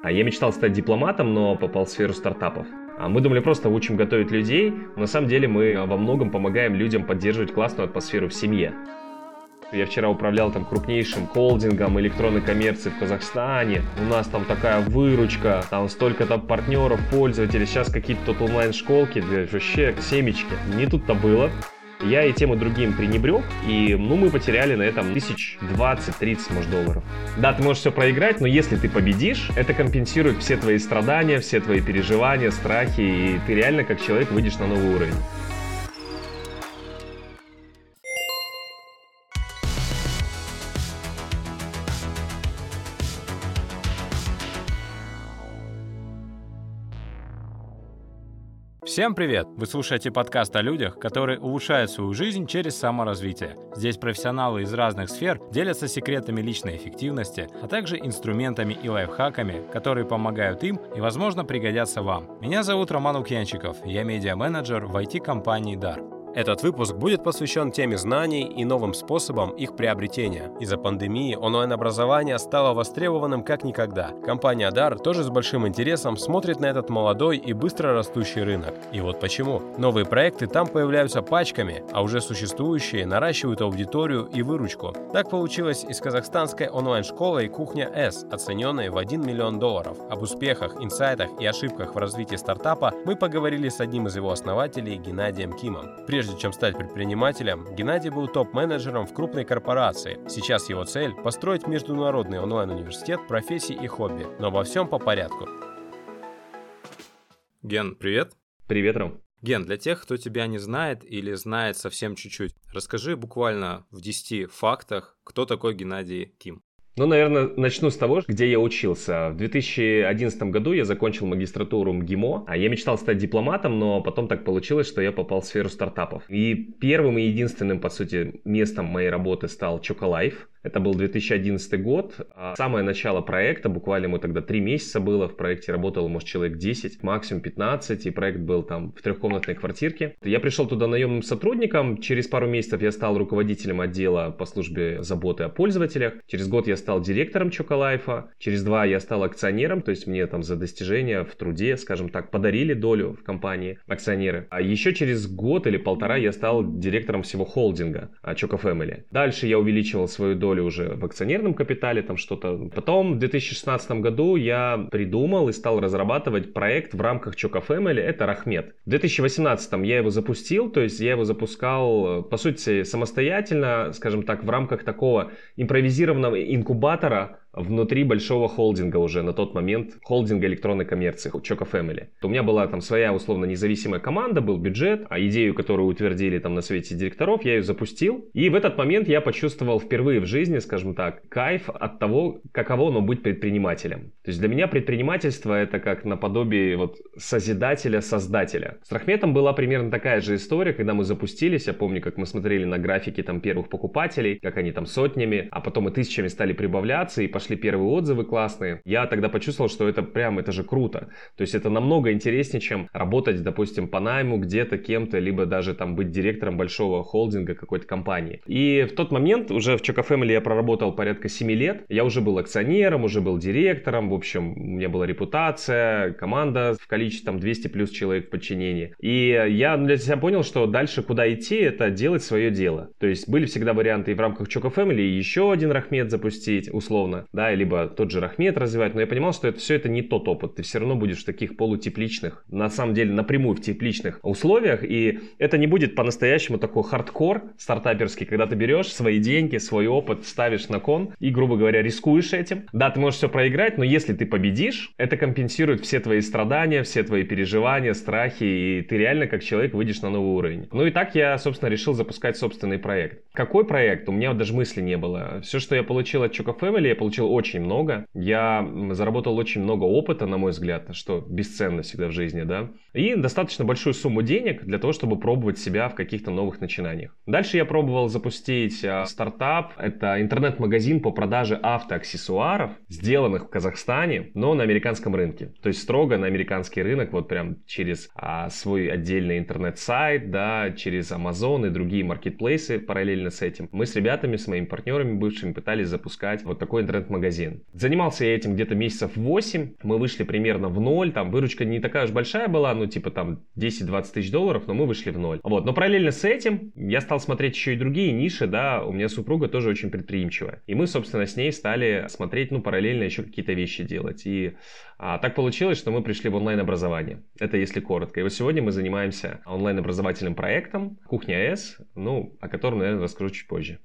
А я мечтал стать дипломатом, но попал в сферу стартапов. А мы думали, просто учим готовить людей. Но на самом деле мы во многом помогаем людям поддерживать классную атмосферу в семье. Я вчера управлял там крупнейшим холдингом электронной коммерции в Казахстане. У нас там такая выручка, там столько там партнеров, пользователей. Сейчас какие-то тут онлайн-школки, вообще семечки. Не тут-то было. Я и тем и другим пренебрег, и ну, мы потеряли на этом тысяч 20-30, может, долларов. Да, ты можешь все проиграть, но если ты победишь, это компенсирует все твои страдания, все твои переживания, страхи, и ты реально как человек выйдешь на новый уровень. Всем привет! Вы слушаете подкаст о людях, которые улучшают свою жизнь через саморазвитие. Здесь профессионалы из разных сфер делятся секретами личной эффективности, а также инструментами и лайфхаками, которые помогают им и, возможно, пригодятся вам. Меня зовут Роман Укьянчиков, я медиа-менеджер в IT-компании «Дар». Этот выпуск будет посвящен теме знаний и новым способам их приобретения. Из-за пандемии онлайн-образование стало востребованным как никогда. Компания DAR тоже с большим интересом смотрит на этот молодой и быстро растущий рынок. И вот почему. Новые проекты там появляются пачками, а уже существующие наращивают аудиторию и выручку. Так получилось и с казахстанской онлайн-школой «Кухня С», оцененной в 1 миллион долларов. Об успехах, инсайтах и ошибках в развитии стартапа мы поговорили с одним из его основателей Геннадием Кимом. Прежде чем стать предпринимателем, Геннадий был топ-менеджером в крупной корпорации. Сейчас его цель – построить международный онлайн-университет профессий и хобби. Но обо всем по порядку. Ген, привет. Привет, Ром. Ген, для тех, кто тебя не знает или знает совсем чуть-чуть, расскажи буквально в 10 фактах, кто такой Геннадий Ким. Ну, наверное, начну с того, где я учился. В 2011 году я закончил магистратуру МГИМО. А я мечтал стать дипломатом, но потом так получилось, что я попал в сферу стартапов. И первым и единственным, по сути, местом моей работы стал Чоколайф. Это был 2011 год. А самое начало проекта, буквально ему тогда три месяца было. В проекте работало, может, человек 10, максимум 15. И проект был там в трехкомнатной квартирке. Я пришел туда наемным сотрудником. Через пару месяцев я стал руководителем отдела по службе заботы о пользователях. Через год я стал директором Чоколайфа. Через два я стал акционером. То есть мне там за достижения в труде, скажем так, подарили долю в компании акционеры. А еще через год или полтора я стал директором всего холдинга Choco Family. Дальше я увеличивал свою долю доли уже в акционерном капитале, там что-то. Потом в 2016 году я придумал и стал разрабатывать проект в рамках Choco Family, это Рахмет. В 2018 я его запустил, то есть я его запускал, по сути, самостоятельно, скажем так, в рамках такого импровизированного инкубатора внутри большого холдинга уже на тот момент, холдинга электронной коммерции, Choco Family. У меня была там своя условно независимая команда, был бюджет, а идею, которую утвердили там на совете директоров, я ее запустил. И в этот момент я почувствовал впервые в жизни, скажем так, кайф от того, каково оно быть предпринимателем. То есть для меня предпринимательство это как наподобие вот созидателя-создателя. С Рахметом была примерно такая же история, когда мы запустились, я помню, как мы смотрели на графики там первых покупателей, как они там сотнями, а потом и тысячами стали прибавляться, и пошли пошли первые отзывы классные, я тогда почувствовал, что это прям, это же круто. То есть это намного интереснее, чем работать, допустим, по найму где-то кем-то, либо даже там быть директором большого холдинга какой-то компании. И в тот момент уже в Choco Family я проработал порядка 7 лет. Я уже был акционером, уже был директором, в общем, у меня была репутация, команда в количестве там 200 плюс человек в подчинении. И я для себя понял, что дальше куда идти, это делать свое дело. То есть были всегда варианты и в рамках Choco Family еще один Рахмет запустить, условно да, либо тот же Рахмет развивать, но я понимал, что это все это не тот опыт, ты все равно будешь в таких полутепличных, на самом деле напрямую в тепличных условиях, и это не будет по-настоящему такой хардкор стартаперский, когда ты берешь свои деньги, свой опыт, ставишь на кон и, грубо говоря, рискуешь этим. Да, ты можешь все проиграть, но если ты победишь, это компенсирует все твои страдания, все твои переживания, страхи, и ты реально как человек выйдешь на новый уровень. Ну и так я, собственно, решил запускать собственный проект. Какой проект? У меня даже мысли не было. Все, что я получил от Choco Family, я получил очень много. Я заработал очень много опыта, на мой взгляд, что бесценно всегда в жизни, да. И достаточно большую сумму денег для того, чтобы пробовать себя в каких-то новых начинаниях. Дальше я пробовал запустить а, стартап. Это интернет-магазин по продаже автоаксессуаров, сделанных в Казахстане, но на американском рынке. То есть строго на американский рынок, вот прям через а, свой отдельный интернет-сайт, да, через Amazon и другие маркетплейсы параллельно с этим. Мы с ребятами, с моими партнерами бывшими пытались запускать вот такой интернет интернет-магазин. Занимался я этим где-то месяцев 8, мы вышли примерно в ноль, там выручка не такая уж большая была, ну типа там 10-20 тысяч долларов, но мы вышли в ноль. Вот, но параллельно с этим я стал смотреть еще и другие ниши, да, у меня супруга тоже очень предприимчивая. И мы, собственно, с ней стали смотреть, ну, параллельно еще какие-то вещи делать. И а, так получилось, что мы пришли в онлайн-образование. Это если коротко. И вот сегодня мы занимаемся онлайн-образовательным проектом «Кухня С», ну, о котором, наверное, расскажу чуть позже.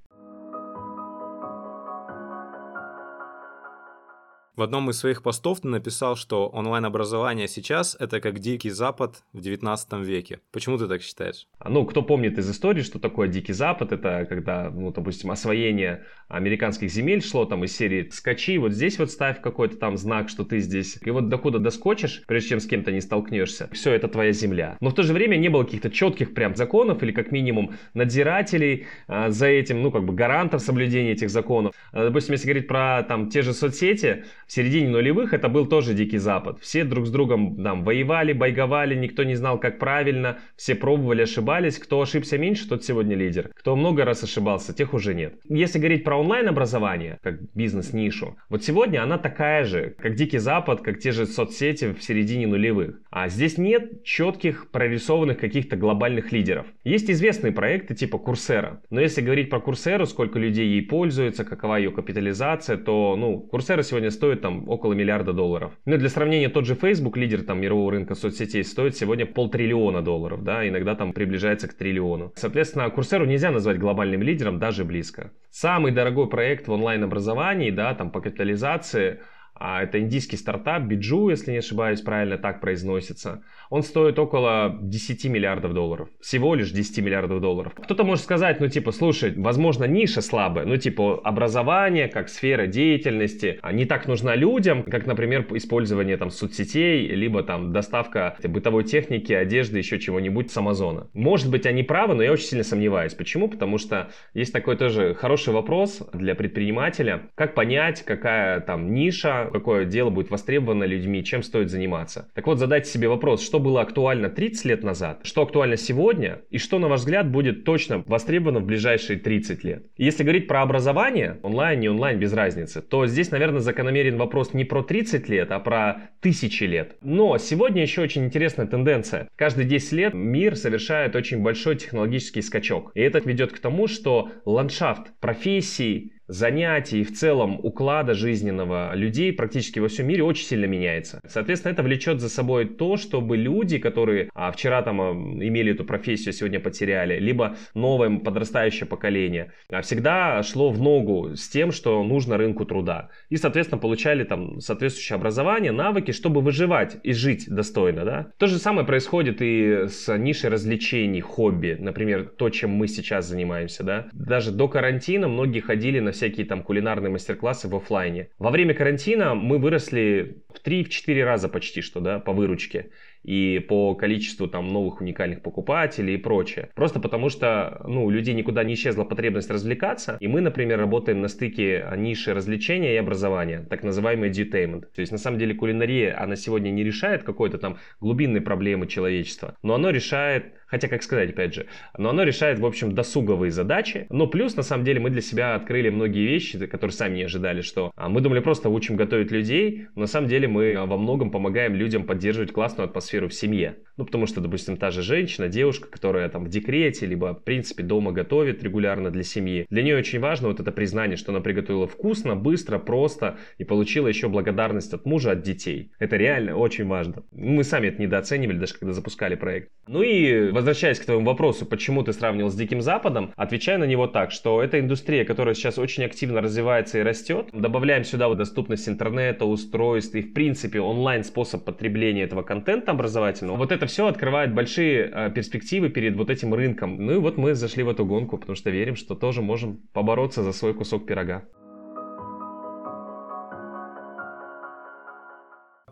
В одном из своих постов ты написал, что онлайн-образование сейчас – это как Дикий Запад в 19 веке. Почему ты так считаешь? А, ну, кто помнит из истории, что такое Дикий Запад, это когда, ну, допустим, освоение американских земель шло там из серии «скачи, вот здесь вот ставь какой-то там знак, что ты здесь». И вот докуда доскочишь, прежде чем с кем-то не столкнешься, все, это твоя земля. Но в то же время не было каких-то четких прям законов или как минимум надзирателей а, за этим, ну, как бы гарантов соблюдения этих законов. А, допустим, если говорить про там те же соцсети, в середине нулевых это был тоже Дикий Запад. Все друг с другом там воевали, байговали, никто не знал, как правильно, все пробовали, ошибались. Кто ошибся меньше, тот сегодня лидер. Кто много раз ошибался, тех уже нет. Если говорить про онлайн-образование, как бизнес-нишу, вот сегодня она такая же, как Дикий Запад, как те же соцсети в середине нулевых. А здесь нет четких прорисованных каких-то глобальных лидеров. Есть известные проекты типа Курсера. Но если говорить про Курсеру, сколько людей ей пользуется, какова ее капитализация, то, ну, Курсера сегодня стоит стоит там около миллиарда долларов. Ну, для сравнения, тот же Facebook, лидер там мирового рынка соцсетей, стоит сегодня полтриллиона долларов, да, иногда там приближается к триллиону. Соответственно, Курсеру нельзя назвать глобальным лидером, даже близко. Самый дорогой проект в онлайн-образовании, да, там по капитализации – это индийский стартап, Биджу, если не ошибаюсь, правильно так произносится. Он стоит около 10 миллиардов долларов. Всего лишь 10 миллиардов долларов. Кто-то может сказать, ну типа, слушай, возможно, ниша слабая, ну типа образование как сфера деятельности а не так нужна людям, как, например, использование там соцсетей, либо там доставка бытовой техники, одежды, еще чего-нибудь с Амазона. Может быть, они правы, но я очень сильно сомневаюсь. Почему? Потому что есть такой тоже хороший вопрос для предпринимателя. Как понять, какая там ниша, какое дело будет востребовано людьми, чем стоит заниматься. Так вот, задайте себе вопрос, что было актуально 30 лет назад, что актуально сегодня, и что, на ваш взгляд, будет точно востребовано в ближайшие 30 лет. Если говорить про образование, онлайн, не онлайн, без разницы, то здесь, наверное, закономерен вопрос не про 30 лет, а про тысячи лет. Но сегодня еще очень интересная тенденция. Каждые 10 лет мир совершает очень большой технологический скачок. И это ведет к тому, что ландшафт профессий, занятий и в целом уклада жизненного людей практически во всем мире очень сильно меняется. Соответственно, это влечет за собой то, чтобы люди, которые а, вчера там а, имели эту профессию, сегодня потеряли, либо новое подрастающее поколение, а, всегда шло в ногу с тем, что нужно рынку труда. И, соответственно, получали там соответствующее образование, навыки, чтобы выживать и жить достойно. Да? То же самое происходит и с нишей развлечений, хобби, например, то, чем мы сейчас занимаемся. Да? Даже до карантина многие ходили на всякие там кулинарные мастер-классы в офлайне. Во время карантина мы выросли в 3-4 раза почти что, да, по выручке и по количеству там новых уникальных покупателей и прочее. Просто потому что, ну, у людей никуда не исчезла потребность развлекаться, и мы, например, работаем на стыке ниши развлечения и образования, так называемый edutainment. То есть, на самом деле, кулинария, она сегодня не решает какой-то там глубинной проблемы человечества, но оно решает Хотя, как сказать, опять же, но оно решает, в общем, досуговые задачи. Но плюс, на самом деле, мы для себя открыли многие вещи, которые сами не ожидали, что а, мы думали, просто учим готовить людей, но на самом деле мы во многом помогаем людям поддерживать классную атмосферу в семье. Ну, потому что, допустим, та же женщина, девушка, которая там в декрете, либо, в принципе, дома готовит регулярно для семьи, для нее очень важно вот это признание, что она приготовила вкусно, быстро, просто и получила еще благодарность от мужа, от детей. Это реально очень важно. Мы сами это недооценивали, даже когда запускали проект. Ну и возвращаясь к твоему вопросу, почему ты сравнил с Диким Западом, отвечаю на него так, что это индустрия, которая сейчас очень активно развивается и растет. Добавляем сюда вот доступность интернета, устройств и, в принципе, онлайн способ потребления этого контента образовательного. Вот это все открывает большие э, перспективы перед вот этим рынком. Ну и вот мы зашли в эту гонку, потому что верим, что тоже можем побороться за свой кусок пирога.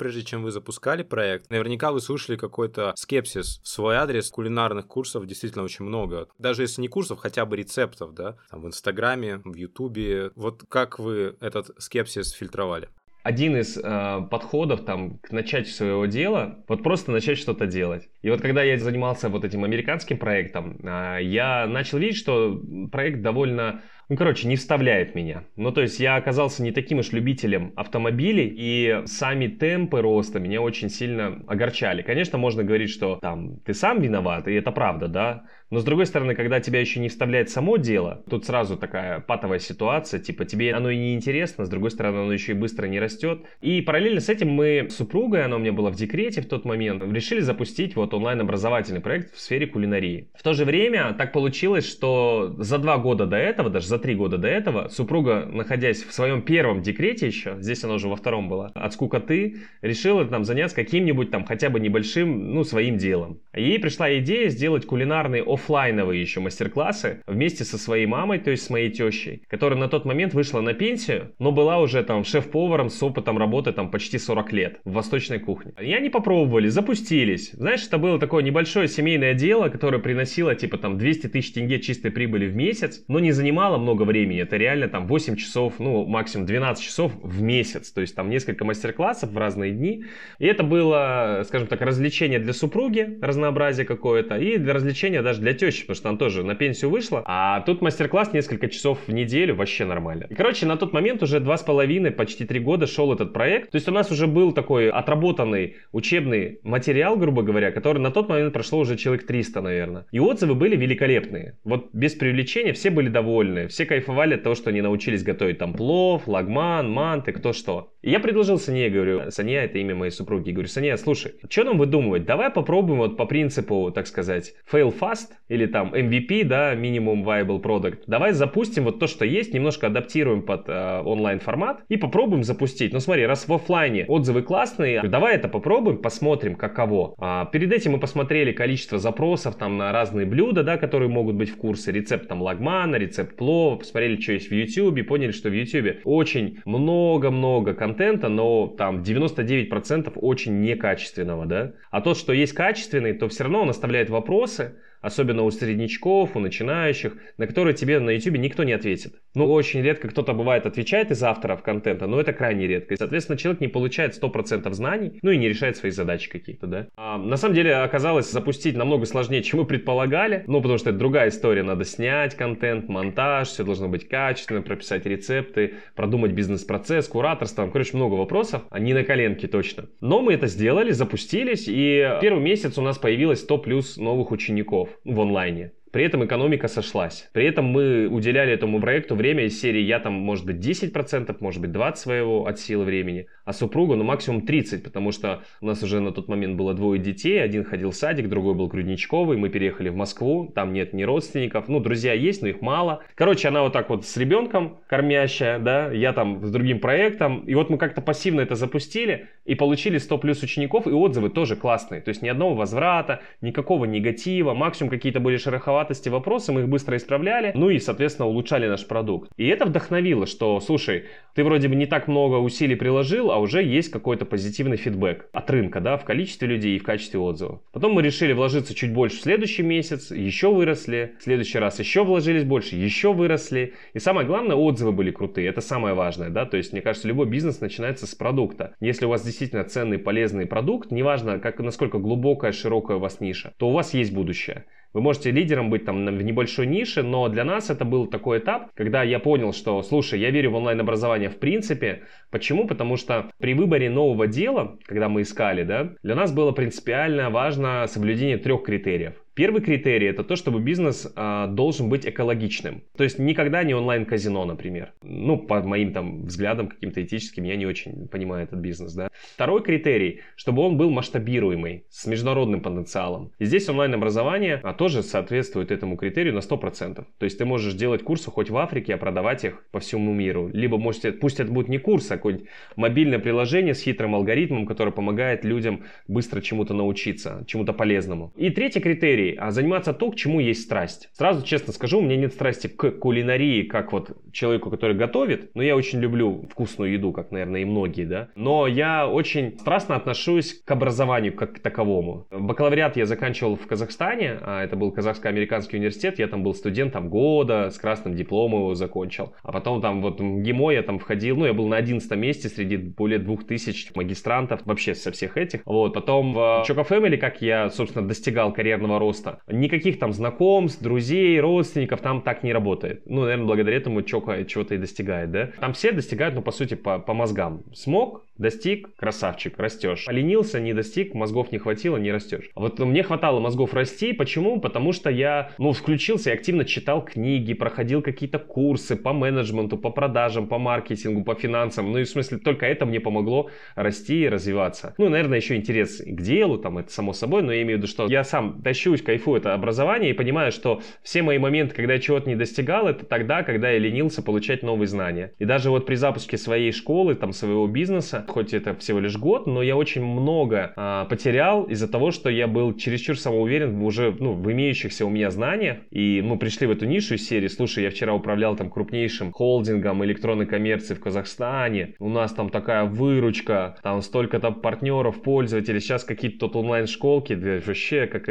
Прежде чем вы запускали проект, наверняка вы слышали какой-то скепсис в свой адрес. Кулинарных курсов действительно очень много. Даже если не курсов, хотя бы рецептов, да, там в Инстаграме, в Ютубе. Вот как вы этот скепсис фильтровали? один из э, подходов там к начать своего дела, вот просто начать что-то делать. И вот когда я занимался вот этим американским проектом, э, я начал видеть, что проект довольно ну, короче, не вставляет меня. Ну, то есть я оказался не таким уж любителем автомобилей, и сами темпы роста меня очень сильно огорчали. Конечно, можно говорить, что там ты сам виноват, и это правда, да, но с другой стороны, когда тебя еще не вставляет само дело, тут сразу такая патовая ситуация, типа тебе оно и не интересно, с другой стороны, оно еще и быстро не растет. И параллельно с этим мы с супругой, она у меня была в декрете в тот момент, решили запустить вот онлайн-образовательный проект в сфере кулинарии. В то же время так получилось, что за два года до этого, даже за три года до этого, супруга, находясь в своем первом декрете еще, здесь она уже во втором была, от скукоты, решила там заняться каким-нибудь там хотя бы небольшим, ну, своим делом. Ей пришла идея сделать кулинарный офф офлайновые еще мастер-классы вместе со своей мамой, то есть с моей тещей, которая на тот момент вышла на пенсию, но была уже там шеф-поваром с опытом работы там почти 40 лет в восточной кухне. И они попробовали, запустились. Знаешь, это было такое небольшое семейное дело, которое приносило типа там 200 тысяч тенге чистой прибыли в месяц, но не занимало много времени. Это реально там 8 часов, ну максимум 12 часов в месяц. То есть там несколько мастер-классов в разные дни. И это было, скажем так, развлечение для супруги, разнообразие какое-то, и для развлечения даже для тещи, потому что она тоже на пенсию вышла. А тут мастер-класс несколько часов в неделю, вообще нормально. И, короче, на тот момент уже два с половиной, почти три года шел этот проект. То есть у нас уже был такой отработанный учебный материал, грубо говоря, который на тот момент прошло уже человек 300, наверное. И отзывы были великолепные. Вот без привлечения все были довольны. Все кайфовали от того, что они научились готовить там плов, лагман, манты, кто что. И я предложил Сане, говорю, Саня, это имя моей супруги, говорю, Саня, слушай, что нам выдумывать? Давай попробуем вот по принципу, так сказать, fail fast, или там MVP, да, Minimum Viable Product. Давай запустим вот то, что есть, немножко адаптируем под э, онлайн формат и попробуем запустить. Ну смотри, раз в офлайне отзывы классные, давай это попробуем, посмотрим, каково. А, перед этим мы посмотрели количество запросов там на разные блюда, да, которые могут быть в курсе. Рецепт там лагмана, рецепт плова, посмотрели, что есть в YouTube, поняли, что в YouTube очень много-много контента, но там 99% очень некачественного, да. А тот, что есть качественный, то все равно он оставляет вопросы, особенно у среднячков, у начинающих, на которые тебе на YouTube никто не ответит. Ну, очень редко кто-то бывает отвечает из авторов контента, но это крайне редко. И, соответственно, человек не получает 100% знаний, ну и не решает свои задачи какие-то, да. А, на самом деле оказалось запустить намного сложнее, чем мы предполагали, ну, потому что это другая история, надо снять контент, монтаж, все должно быть качественно, прописать рецепты, продумать бизнес-процесс, кураторство, короче, много вопросов, а не на коленке точно. Но мы это сделали, запустились, и первый месяц у нас появилось 100 плюс новых учеников в онлайне. При этом экономика сошлась. При этом мы уделяли этому проекту время из серии я там, может быть, 10%, может быть, 20% своего от силы времени, а супругу, ну, максимум 30%, потому что у нас уже на тот момент было двое детей, один ходил в садик, другой был грудничковый, мы переехали в Москву, там нет ни родственников, ну, друзья есть, но их мало. Короче, она вот так вот с ребенком кормящая, да, я там с другим проектом, и вот мы как-то пассивно это запустили и получили 100 плюс учеников, и отзывы тоже классные, то есть ни одного возврата, никакого негатива, максимум какие-то были шероховатые туповатости вопросы, мы их быстро исправляли, ну и, соответственно, улучшали наш продукт. И это вдохновило, что, слушай, ты вроде бы не так много усилий приложил, а уже есть какой-то позитивный фидбэк от рынка, да, в количестве людей и в качестве отзывов. Потом мы решили вложиться чуть больше в следующий месяц, еще выросли, в следующий раз еще вложились больше, еще выросли. И самое главное, отзывы были крутые, это самое важное, да, то есть, мне кажется, любой бизнес начинается с продукта. Если у вас действительно ценный, полезный продукт, неважно, как, насколько глубокая, широкая у вас ниша, то у вас есть будущее. Вы можете лидером быть там в небольшой нише, но для нас это был такой этап, когда я понял, что, слушай, я верю в онлайн-образование в принципе. Почему? Потому что при выборе нового дела, когда мы искали, да, для нас было принципиально важно соблюдение трех критериев. Первый критерий это то, чтобы бизнес а, должен быть экологичным. То есть никогда не онлайн-казино, например. Ну, по моим там взглядам каким-то этическим, я не очень понимаю этот бизнес, да. Второй критерий, чтобы он был масштабируемый, с международным потенциалом. И здесь онлайн-образование а, тоже соответствует этому критерию на 100%. То есть ты можешь делать курсы хоть в Африке, а продавать их по всему миру. Либо можете, пусть это будет не курс, а какое-нибудь мобильное приложение с хитрым алгоритмом, которое помогает людям быстро чему-то научиться, чему-то полезному. И третий критерий кулинарии, а заниматься то, к чему есть страсть. Сразу честно скажу, у меня нет страсти к кулинарии, как вот человеку, который готовит, но я очень люблю вкусную еду, как, наверное, и многие, да. Но я очень страстно отношусь к образованию как к таковому. Бакалавриат я заканчивал в Казахстане, а это был Казахско-американский университет, я там был студентом года, с красным дипломом его закончил. А потом там вот в МГИМО я там входил, ну, я был на 11 месте среди более 2000 магистрантов, вообще со всех этих. Вот, потом в Choco Family, как я, собственно, достигал карьерного роста просто. Никаких там знакомств, друзей, родственников там так не работает. Ну, наверное, благодаря этому Чока чего-то и достигает, да? Там все достигают, ну, по сути, по, по мозгам. Смог, достиг, красавчик, растешь. Поленился, не достиг, мозгов не хватило, не растешь. Вот мне хватало мозгов расти. Почему? Потому что я, ну, включился и активно читал книги, проходил какие-то курсы по менеджменту, по продажам, по маркетингу, по финансам. Ну, и в смысле, только это мне помогло расти и развиваться. Ну, наверное, еще интерес к делу, там, это само собой, но я имею в виду, что я сам тащусь, кайфую это образование и понимаю, что все мои моменты, когда я чего-то не достигал, это тогда, когда я ленился получать новые знания. И даже вот при запуске своей школы, там, своего бизнеса, хоть это всего лишь год, но я очень много а, потерял из-за того, что я был чересчур самоуверен уже, ну, в имеющихся у меня знаниях. И мы пришли в эту нишу из серии, слушай, я вчера управлял там крупнейшим холдингом электронной коммерции в Казахстане, у нас там такая выручка, там столько там партнеров, пользователей, сейчас какие-то тут онлайн-школки, вообще как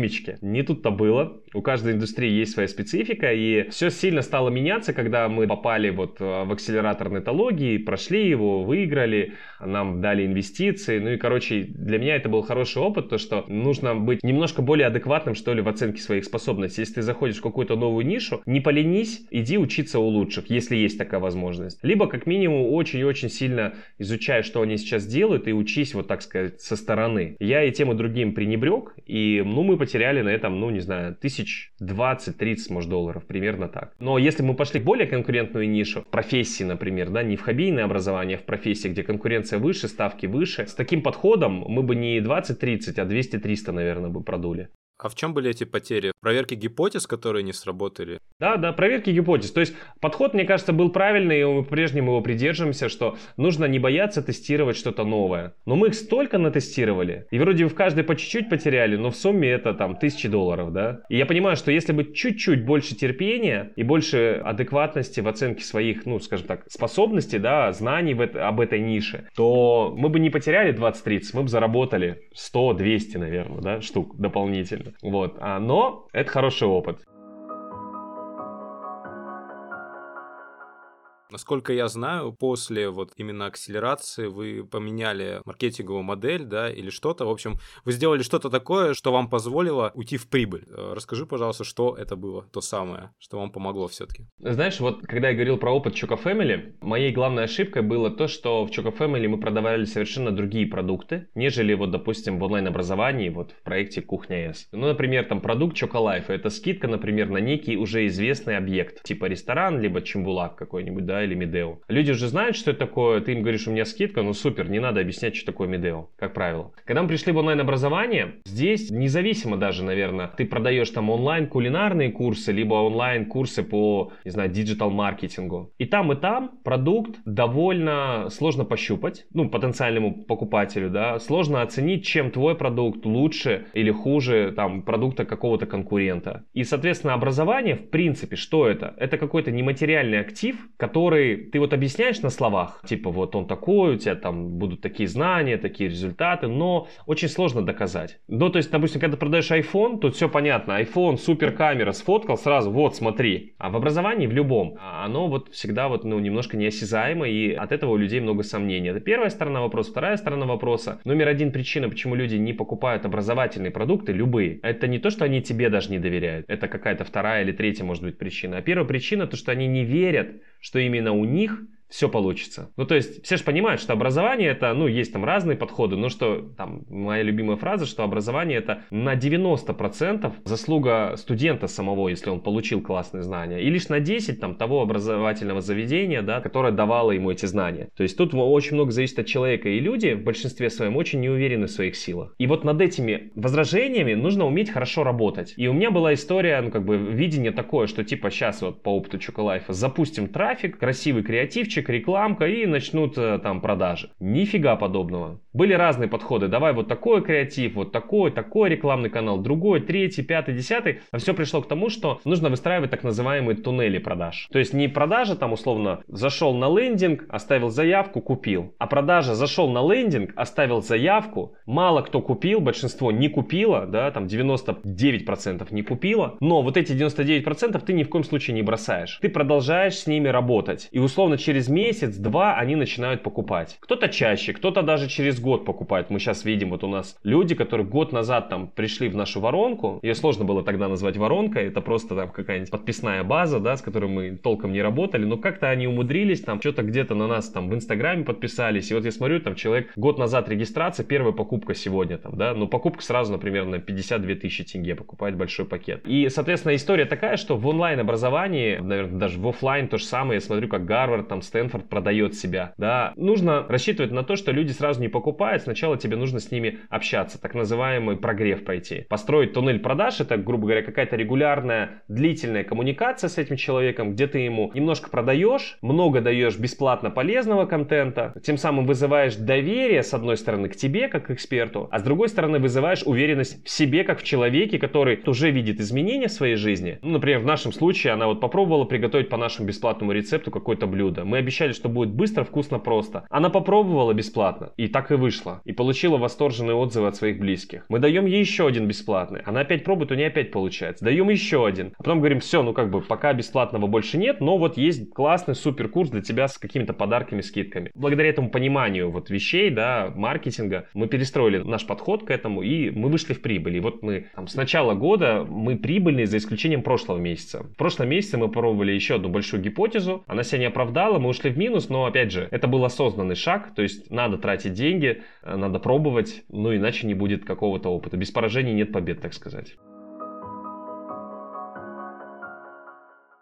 семечки. Не тут-то было. У каждой индустрии есть своя специфика, и все сильно стало меняться, когда мы попали вот э, в акселератор нетологии, прошли его, выиграли, нам дали инвестиции. Ну и, короче, для меня это был хороший опыт, то, что нужно быть немножко более адекватным, что ли, в оценке своих способностей. Если ты заходишь в какую-то новую нишу, не поленись, иди учиться у лучших, если есть такая возможность. Либо, как минимум, очень-очень сильно изучай, что они сейчас делают, и учись, вот так сказать, со стороны. Я и тем и другим пренебрег, и, ну, мы потеряли на этом, ну, не знаю, тысяч 20-30, может, долларов, примерно так. Но если мы пошли в более конкурентную нишу, в профессии, например, да, не в хоббийное образование, а в профессии, где конкуренция выше, ставки выше, с таким подходом мы бы не 20-30, а 200-300, наверное, бы продули. А в чем были эти потери? Проверки гипотез, которые не сработали? Да, да, проверки гипотез. То есть подход, мне кажется, был правильный, и мы по-прежнему его придерживаемся, что нужно не бояться тестировать что-то новое. Но мы их столько натестировали, и вроде в каждой по чуть-чуть потеряли, но в сумме это там тысячи долларов, да. И я понимаю, что если бы чуть-чуть больше терпения и больше адекватности в оценке своих, ну, скажем так, способностей, да, знаний в это, об этой нише, то мы бы не потеряли 20-30, мы бы заработали 100-200, наверное, да, штук дополнительно. Вот. А, но это хороший опыт. Насколько я знаю, после вот именно акселерации вы поменяли маркетинговую модель, да, или что-то. В общем, вы сделали что-то такое, что вам позволило уйти в прибыль. Э, расскажи, пожалуйста, что это было, то самое, что вам помогло все-таки. Знаешь, вот когда я говорил про опыт Choco Family, моей главной ошибкой было то, что в Choco Family мы продавали совершенно другие продукты, нежели вот, допустим, в онлайн-образовании, вот в проекте Кухня С. Ну, например, там продукт Choco Life, это скидка, например, на некий уже известный объект, типа ресторан, либо чембулак какой-нибудь, да, или Медео. Люди уже знают, что это такое, ты им говоришь, у меня скидка, ну супер, не надо объяснять, что такое Медео, как правило. Когда мы пришли в онлайн-образование, здесь независимо даже, наверное, ты продаешь там онлайн кулинарные курсы, либо онлайн курсы по, не знаю, диджитал-маркетингу. И там, и там продукт довольно сложно пощупать, ну, потенциальному покупателю, да, сложно оценить, чем твой продукт лучше или хуже, там, продукта какого-то конкурента. И, соответственно, образование, в принципе, что это? Это какой-то нематериальный актив, который который ты вот объясняешь на словах, типа вот он такой, у тебя там будут такие знания, такие результаты, но очень сложно доказать. Ну, то есть, допустим, когда продаешь iPhone, тут все понятно, iPhone, супер камера, сфоткал сразу, вот, смотри. А в образовании, в любом, оно вот всегда вот, ну, немножко неосязаемо, и от этого у людей много сомнений. Это первая сторона вопроса. Вторая сторона вопроса. Номер один причина, почему люди не покупают образовательные продукты, любые, это не то, что они тебе даже не доверяют. Это какая-то вторая или третья, может быть, причина. А первая причина, то, что они не верят, что именно у них все получится. Ну, то есть, все же понимают, что образование это, ну, есть там разные подходы, но что, там, моя любимая фраза, что образование это на 90% заслуга студента самого, если он получил классные знания, и лишь на 10% там того образовательного заведения, да, которое давало ему эти знания. То есть, тут очень много зависит от человека, и люди в большинстве своем очень не уверены в своих силах. И вот над этими возражениями нужно уметь хорошо работать. И у меня была история, ну, как бы, видение такое, что, типа, сейчас вот по опыту Чоколайфа запустим трафик, красивый креативчик, баннерчик, рекламка и начнут э, там продажи. Нифига подобного. Были разные подходы. Давай вот такой креатив, вот такой, такой рекламный канал, другой, третий, пятый, десятый. А все пришло к тому, что нужно выстраивать так называемые туннели продаж. То есть не продажа там условно зашел на лендинг, оставил заявку, купил. А продажа зашел на лендинг, оставил заявку, мало кто купил, большинство не купило, да, там 99% не купило. Но вот эти 99% ты ни в коем случае не бросаешь. Ты продолжаешь с ними работать. И условно через месяц-два они начинают покупать. Кто-то чаще, кто-то даже через год покупает. Мы сейчас видим, вот у нас люди, которые год назад там пришли в нашу воронку, ее сложно было тогда назвать воронкой, это просто там какая-нибудь подписная база, да, с которой мы толком не работали, но как-то они умудрились, там что-то где-то на нас там в Инстаграме подписались, и вот я смотрю, там человек год назад регистрация, первая покупка сегодня там, да, ну покупка сразу, например, на 52 тысячи тенге покупает большой пакет. И, соответственно, история такая, что в онлайн-образовании, наверное, даже в офлайн то же самое, я смотрю, как Гарвард, там, Стэнфорд продает себя, да, нужно рассчитывать на то, что люди сразу не покупают, сначала тебе нужно с ними общаться, так называемый прогрев пройти. Построить туннель продаж, это, грубо говоря, какая-то регулярная, длительная коммуникация с этим человеком, где ты ему немножко продаешь, много даешь бесплатно полезного контента, тем самым вызываешь доверие, с одной стороны, к тебе, как к эксперту, а с другой стороны, вызываешь уверенность в себе, как в человеке, который уже видит изменения в своей жизни. Ну, например, в нашем случае она вот попробовала приготовить по нашему бесплатному рецепту какое-то блюдо. Мы обещали, что будет быстро, вкусно, просто. Она попробовала бесплатно, и так и вышло. И получила восторженные отзывы от своих близких. Мы даем ей еще один бесплатный. Она опять пробует, у нее опять получается. Даем еще один. А потом говорим, все, ну как бы пока бесплатного больше нет, но вот есть классный супер курс для тебя с какими-то подарками, скидками. Благодаря этому пониманию вот вещей, да, маркетинга, мы перестроили наш подход к этому и мы вышли в прибыль. И вот мы там, с начала года мы прибыльные за исключением прошлого месяца. В прошлом месяце мы пробовали еще одну большую гипотезу, она себя не оправдала, мы ушли в минус, но опять же, это был осознанный шаг, то есть надо тратить деньги, э, надо пробовать, ну иначе не будет какого-то опыта. Без поражений нет побед, так сказать.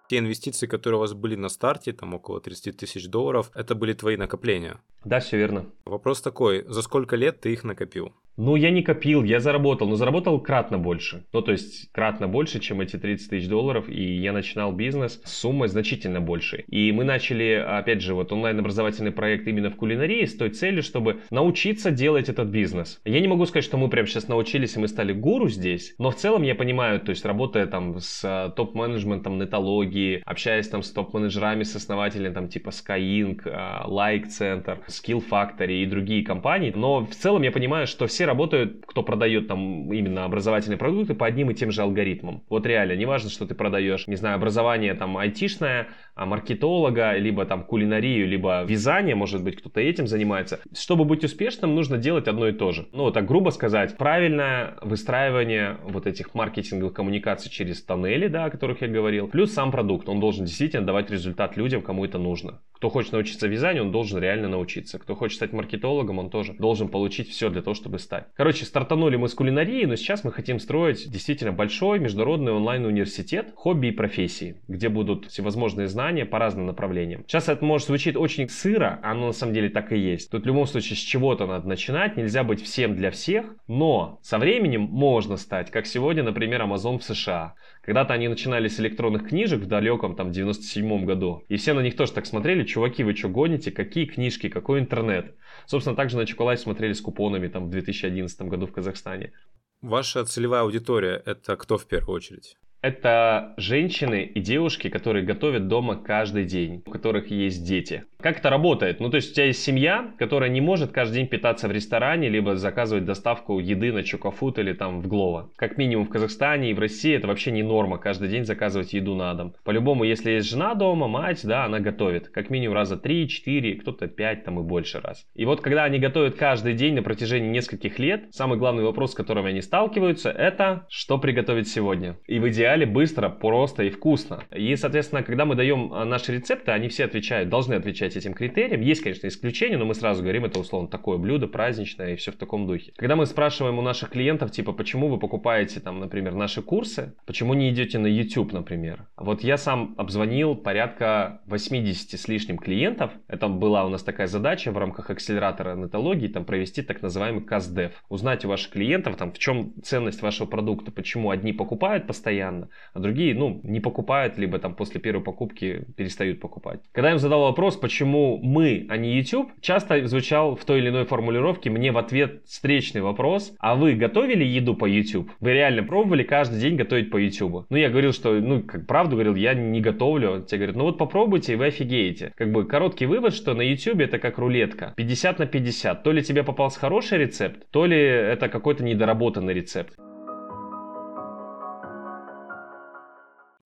те инвестиции, которые у вас были на старте, там около 30 тысяч долларов, это были твои накопления. Да, все верно. Вопрос такой, за сколько лет ты их накопил? Ну, я не копил, я заработал, но заработал кратно больше. Ну, то есть, кратно больше, чем эти 30 тысяч долларов, и я начинал бизнес с суммой значительно больше. И мы начали, опять же, вот онлайн-образовательный проект именно в кулинарии с той целью, чтобы научиться делать этот бизнес. Я не могу сказать, что мы прямо сейчас научились, и мы стали гуру здесь, но в целом я понимаю, то есть, работая там с а, топ-менеджментом нетологии, общаясь там с топ-менеджерами, с основателями там типа Skyeng, а, Like Center, Skill Factory и другие компании, но в целом я понимаю, что все работают, кто продает там именно образовательные продукты по одним и тем же алгоритмам. Вот реально, не важно, что ты продаешь, не знаю, образование там айтишное, маркетолога, либо там кулинарию, либо вязание, может быть, кто-то этим занимается. Чтобы быть успешным, нужно делать одно и то же. Ну, так грубо сказать, правильное выстраивание вот этих маркетинговых коммуникаций через тоннели, да, о которых я говорил, плюс сам продукт. Он должен действительно давать результат людям, кому это нужно. Кто хочет научиться вязанию, он должен реально научиться. Кто хочет стать маркетологом, он тоже должен получить все для того, чтобы стать. Короче, стартанули мы с кулинарии, но сейчас мы хотим строить действительно большой международный онлайн-университет хобби и профессии, где будут всевозможные знания по разным направлениям. Сейчас это может звучит очень сыро, а оно на самом деле так и есть. Тут в любом случае с чего-то надо начинать, нельзя быть всем для всех, но со временем можно стать, как сегодня, например, Amazon в США. Когда-то они начинали с электронных книжек в далеком там 97 году. И все на них тоже так смотрели, чуваки, вы что гоните, какие книжки, какой интернет. Собственно, также на Чоколайф смотрели с купонами там в 2011 году в Казахстане. Ваша целевая аудитория – это кто в первую очередь? Это женщины и девушки, которые готовят дома каждый день, у которых есть дети. Как это работает? Ну, то есть у тебя есть семья, которая не может каждый день питаться в ресторане, либо заказывать доставку еды на Чокофуд или там в Глово. Как минимум в Казахстане и в России это вообще не норма, каждый день заказывать еду на дом. По-любому, если есть жена дома, мать, да, она готовит. Как минимум раза 3-4, кто-то 5 там и больше раз. И вот когда они готовят каждый день на протяжении нескольких лет, самый главный вопрос, с которым они сталкиваются, это что приготовить сегодня. И в идеале быстро, просто и вкусно. И, соответственно, когда мы даем а, наши рецепты, они все отвечают, должны отвечать отвечать этим критериям. Есть, конечно, исключения, но мы сразу говорим, это условно такое блюдо праздничное и все в таком духе. Когда мы спрашиваем у наших клиентов, типа, почему вы покупаете там, например, наши курсы, почему не идете на YouTube, например. Вот я сам обзвонил порядка 80 с лишним клиентов. Это была у нас такая задача в рамках акселератора нетологии, там провести так называемый CastDev. Узнать у ваших клиентов, там, в чем ценность вашего продукта, почему одни покупают постоянно, а другие, ну, не покупают, либо там после первой покупки перестают покупать. Когда я им задал вопрос, почему почему мы, а не YouTube, часто звучал в той или иной формулировке мне в ответ встречный вопрос, а вы готовили еду по YouTube? Вы реально пробовали каждый день готовить по YouTube? Ну, я говорил, что, ну, как правду говорил, я не готовлю. Те говорят, ну вот попробуйте, и вы офигеете. Как бы короткий вывод, что на YouTube это как рулетка. 50 на 50. То ли тебе попался хороший рецепт, то ли это какой-то недоработанный рецепт.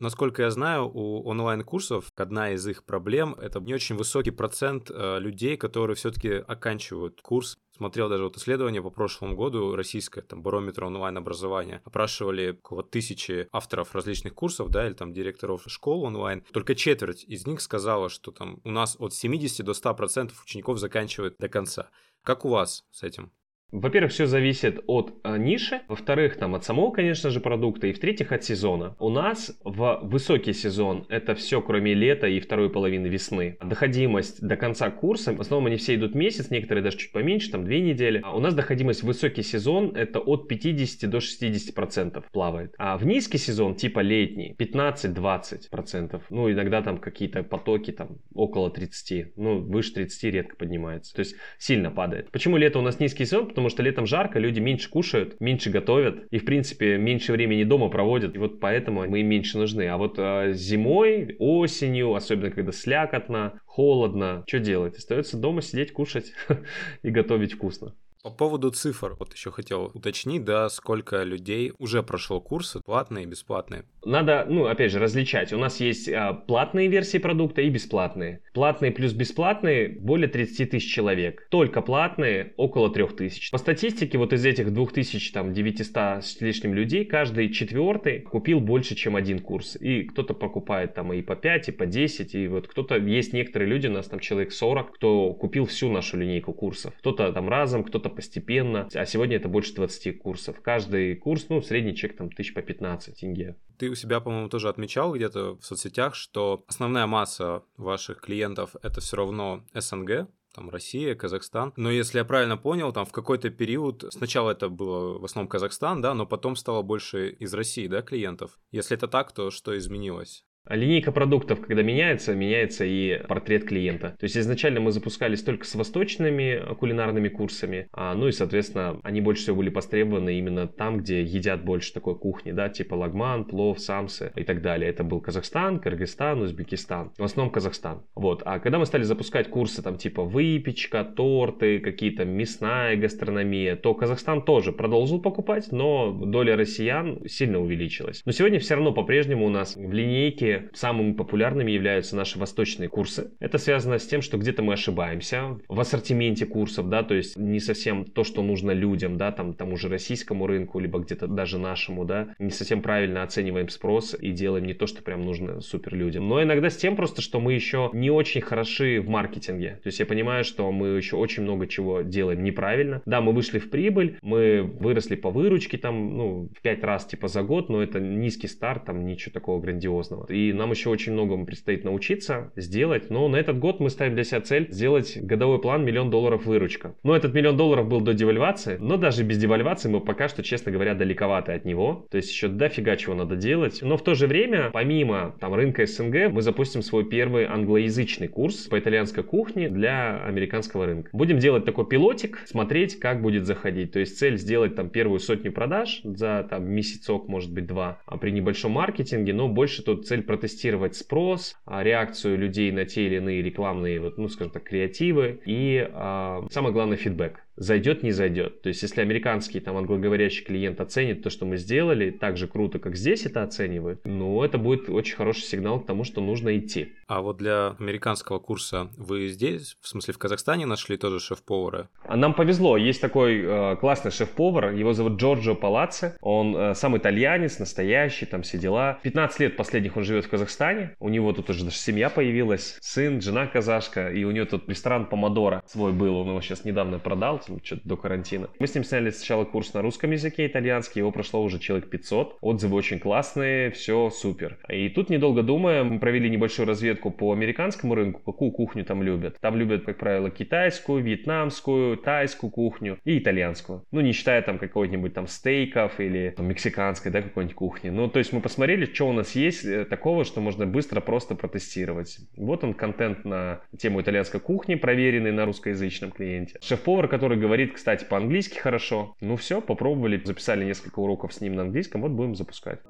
Насколько я знаю, у онлайн-курсов одна из их проблем — это не очень высокий процент э, людей, которые все-таки оканчивают курс. Смотрел даже вот исследование по прошлому году, российское, там, барометр онлайн-образования. Опрашивали около тысячи авторов различных курсов, да, или там директоров школ онлайн. Только четверть из них сказала, что там у нас от 70 до 100 процентов учеников заканчивают до конца. Как у вас с этим? Во-первых, все зависит от э, ниши, во-вторых, там от самого, конечно же, продукта, и в-третьих, от сезона. У нас в высокий сезон это все, кроме лета и второй половины весны. Доходимость до конца курса, в основном они все идут месяц, некоторые даже чуть поменьше, там две недели. А у нас доходимость в высокий сезон это от 50 до 60 процентов плавает. А в низкий сезон, типа летний, 15-20 процентов. Ну, иногда там какие-то потоки там около 30, ну, выше 30 редко поднимается. То есть сильно падает. Почему лето у нас низкий сезон? Потому потому что летом жарко, люди меньше кушают, меньше готовят и, в принципе, меньше времени дома проводят. И вот поэтому мы им меньше нужны. А вот э, зимой, осенью, особенно когда слякотно, холодно, что делать? Остается дома сидеть, кушать и готовить вкусно. По поводу цифр, вот еще хотел уточнить, да, сколько людей уже прошло курсы, платные и бесплатные. Надо, ну, опять же, различать. У нас есть а, платные версии продукта и бесплатные. Платные плюс бесплатные более 30 тысяч человек. Только платные около 3 тысяч. По статистике, вот из этих 2900 с лишним людей, каждый четвертый купил больше, чем один курс. И кто-то покупает там и по 5, и по 10, и вот кто-то, есть некоторые люди, у нас там человек 40, кто купил всю нашу линейку курсов. Кто-то там разом, кто-то постепенно. А сегодня это больше 20 курсов. Каждый курс, ну, средний чек там тысяч по 15 тенге. Ты у себя, по-моему, тоже отмечал где-то в соцсетях, что основная масса ваших клиентов это все равно СНГ, там Россия, Казахстан. Но если я правильно понял, там в какой-то период сначала это было в основном Казахстан, да, но потом стало больше из России, да, клиентов. Если это так, то что изменилось? Линейка продуктов, когда меняется, меняется и портрет клиента. То есть изначально мы запускались только с восточными кулинарными курсами, а, ну и, соответственно, они больше всего были востребованы именно там, где едят больше такой кухни, да, типа лагман, плов, самсы и так далее. Это был Казахстан, Кыргызстан, Узбекистан. В основном Казахстан. Вот. А когда мы стали запускать курсы там типа выпечка, торты, какие-то мясная гастрономия, то Казахстан тоже продолжил покупать, но доля россиян сильно увеличилась. Но сегодня все равно по-прежнему у нас в линейке самыми популярными являются наши восточные курсы. Это связано с тем, что где-то мы ошибаемся в ассортименте курсов, да, то есть не совсем то, что нужно людям, да, там тому же российскому рынку, либо где-то даже нашему, да, не совсем правильно оцениваем спрос и делаем не то, что прям нужно супер людям. Но иногда с тем просто, что мы еще не очень хороши в маркетинге. То есть я понимаю, что мы еще очень много чего делаем неправильно. Да, мы вышли в прибыль, мы выросли по выручке там, ну, в пять раз типа за год, но это низкий старт, там ничего такого грандиозного. И нам еще очень многому предстоит научиться, сделать. Но на этот год мы ставим для себя цель сделать годовой план миллион долларов выручка. Но этот миллион долларов был до девальвации, но даже без девальвации мы пока что, честно говоря, далековаты от него. То есть еще дофига чего надо делать. Но в то же время, помимо там рынка СНГ, мы запустим свой первый англоязычный курс по итальянской кухне для американского рынка. Будем делать такой пилотик, смотреть, как будет заходить. То есть цель сделать там первую сотню продаж за там месяцок, может быть, два, а при небольшом маркетинге, но больше тут цель протестировать спрос, а, реакцию людей на те или иные рекламные, вот, ну, скажем так, креативы и, а, самое главное, фидбэк зайдет, не зайдет. То есть, если американский там англоговорящий клиент оценит то, что мы сделали, так же круто, как здесь это оценивают, ну, это будет очень хороший сигнал к тому, что нужно идти. А вот для американского курса вы здесь, в смысле в Казахстане, нашли тоже шеф-повара? А нам повезло. Есть такой э, классный шеф-повар, его зовут Джорджо Палацци. Он э, сам итальянец, настоящий, там все дела. 15 лет последних он живет в Казахстане. У него тут уже даже семья появилась, сын, жена казашка, и у него тут ресторан Помодора свой был. Он его сейчас недавно продал, что-то до карантина. Мы с ним сняли сначала курс на русском языке итальянский, его прошло уже человек 500. Отзывы очень классные, все супер. И тут, недолго думая, мы провели небольшую разведку по американскому рынку, какую кухню там любят. Там любят, как правило, китайскую, вьетнамскую, тайскую кухню и итальянскую. Ну, не считая там какого-нибудь там стейков или там, мексиканской, да, какой-нибудь кухни. Ну, то есть мы посмотрели, что у нас есть э, такого, что можно быстро просто протестировать. Вот он контент на тему итальянской кухни, проверенный на русскоязычном клиенте. Шеф-повар, который который говорит, кстати, по-английски хорошо. Ну все, попробовали, записали несколько уроков с ним на английском, вот будем запускать.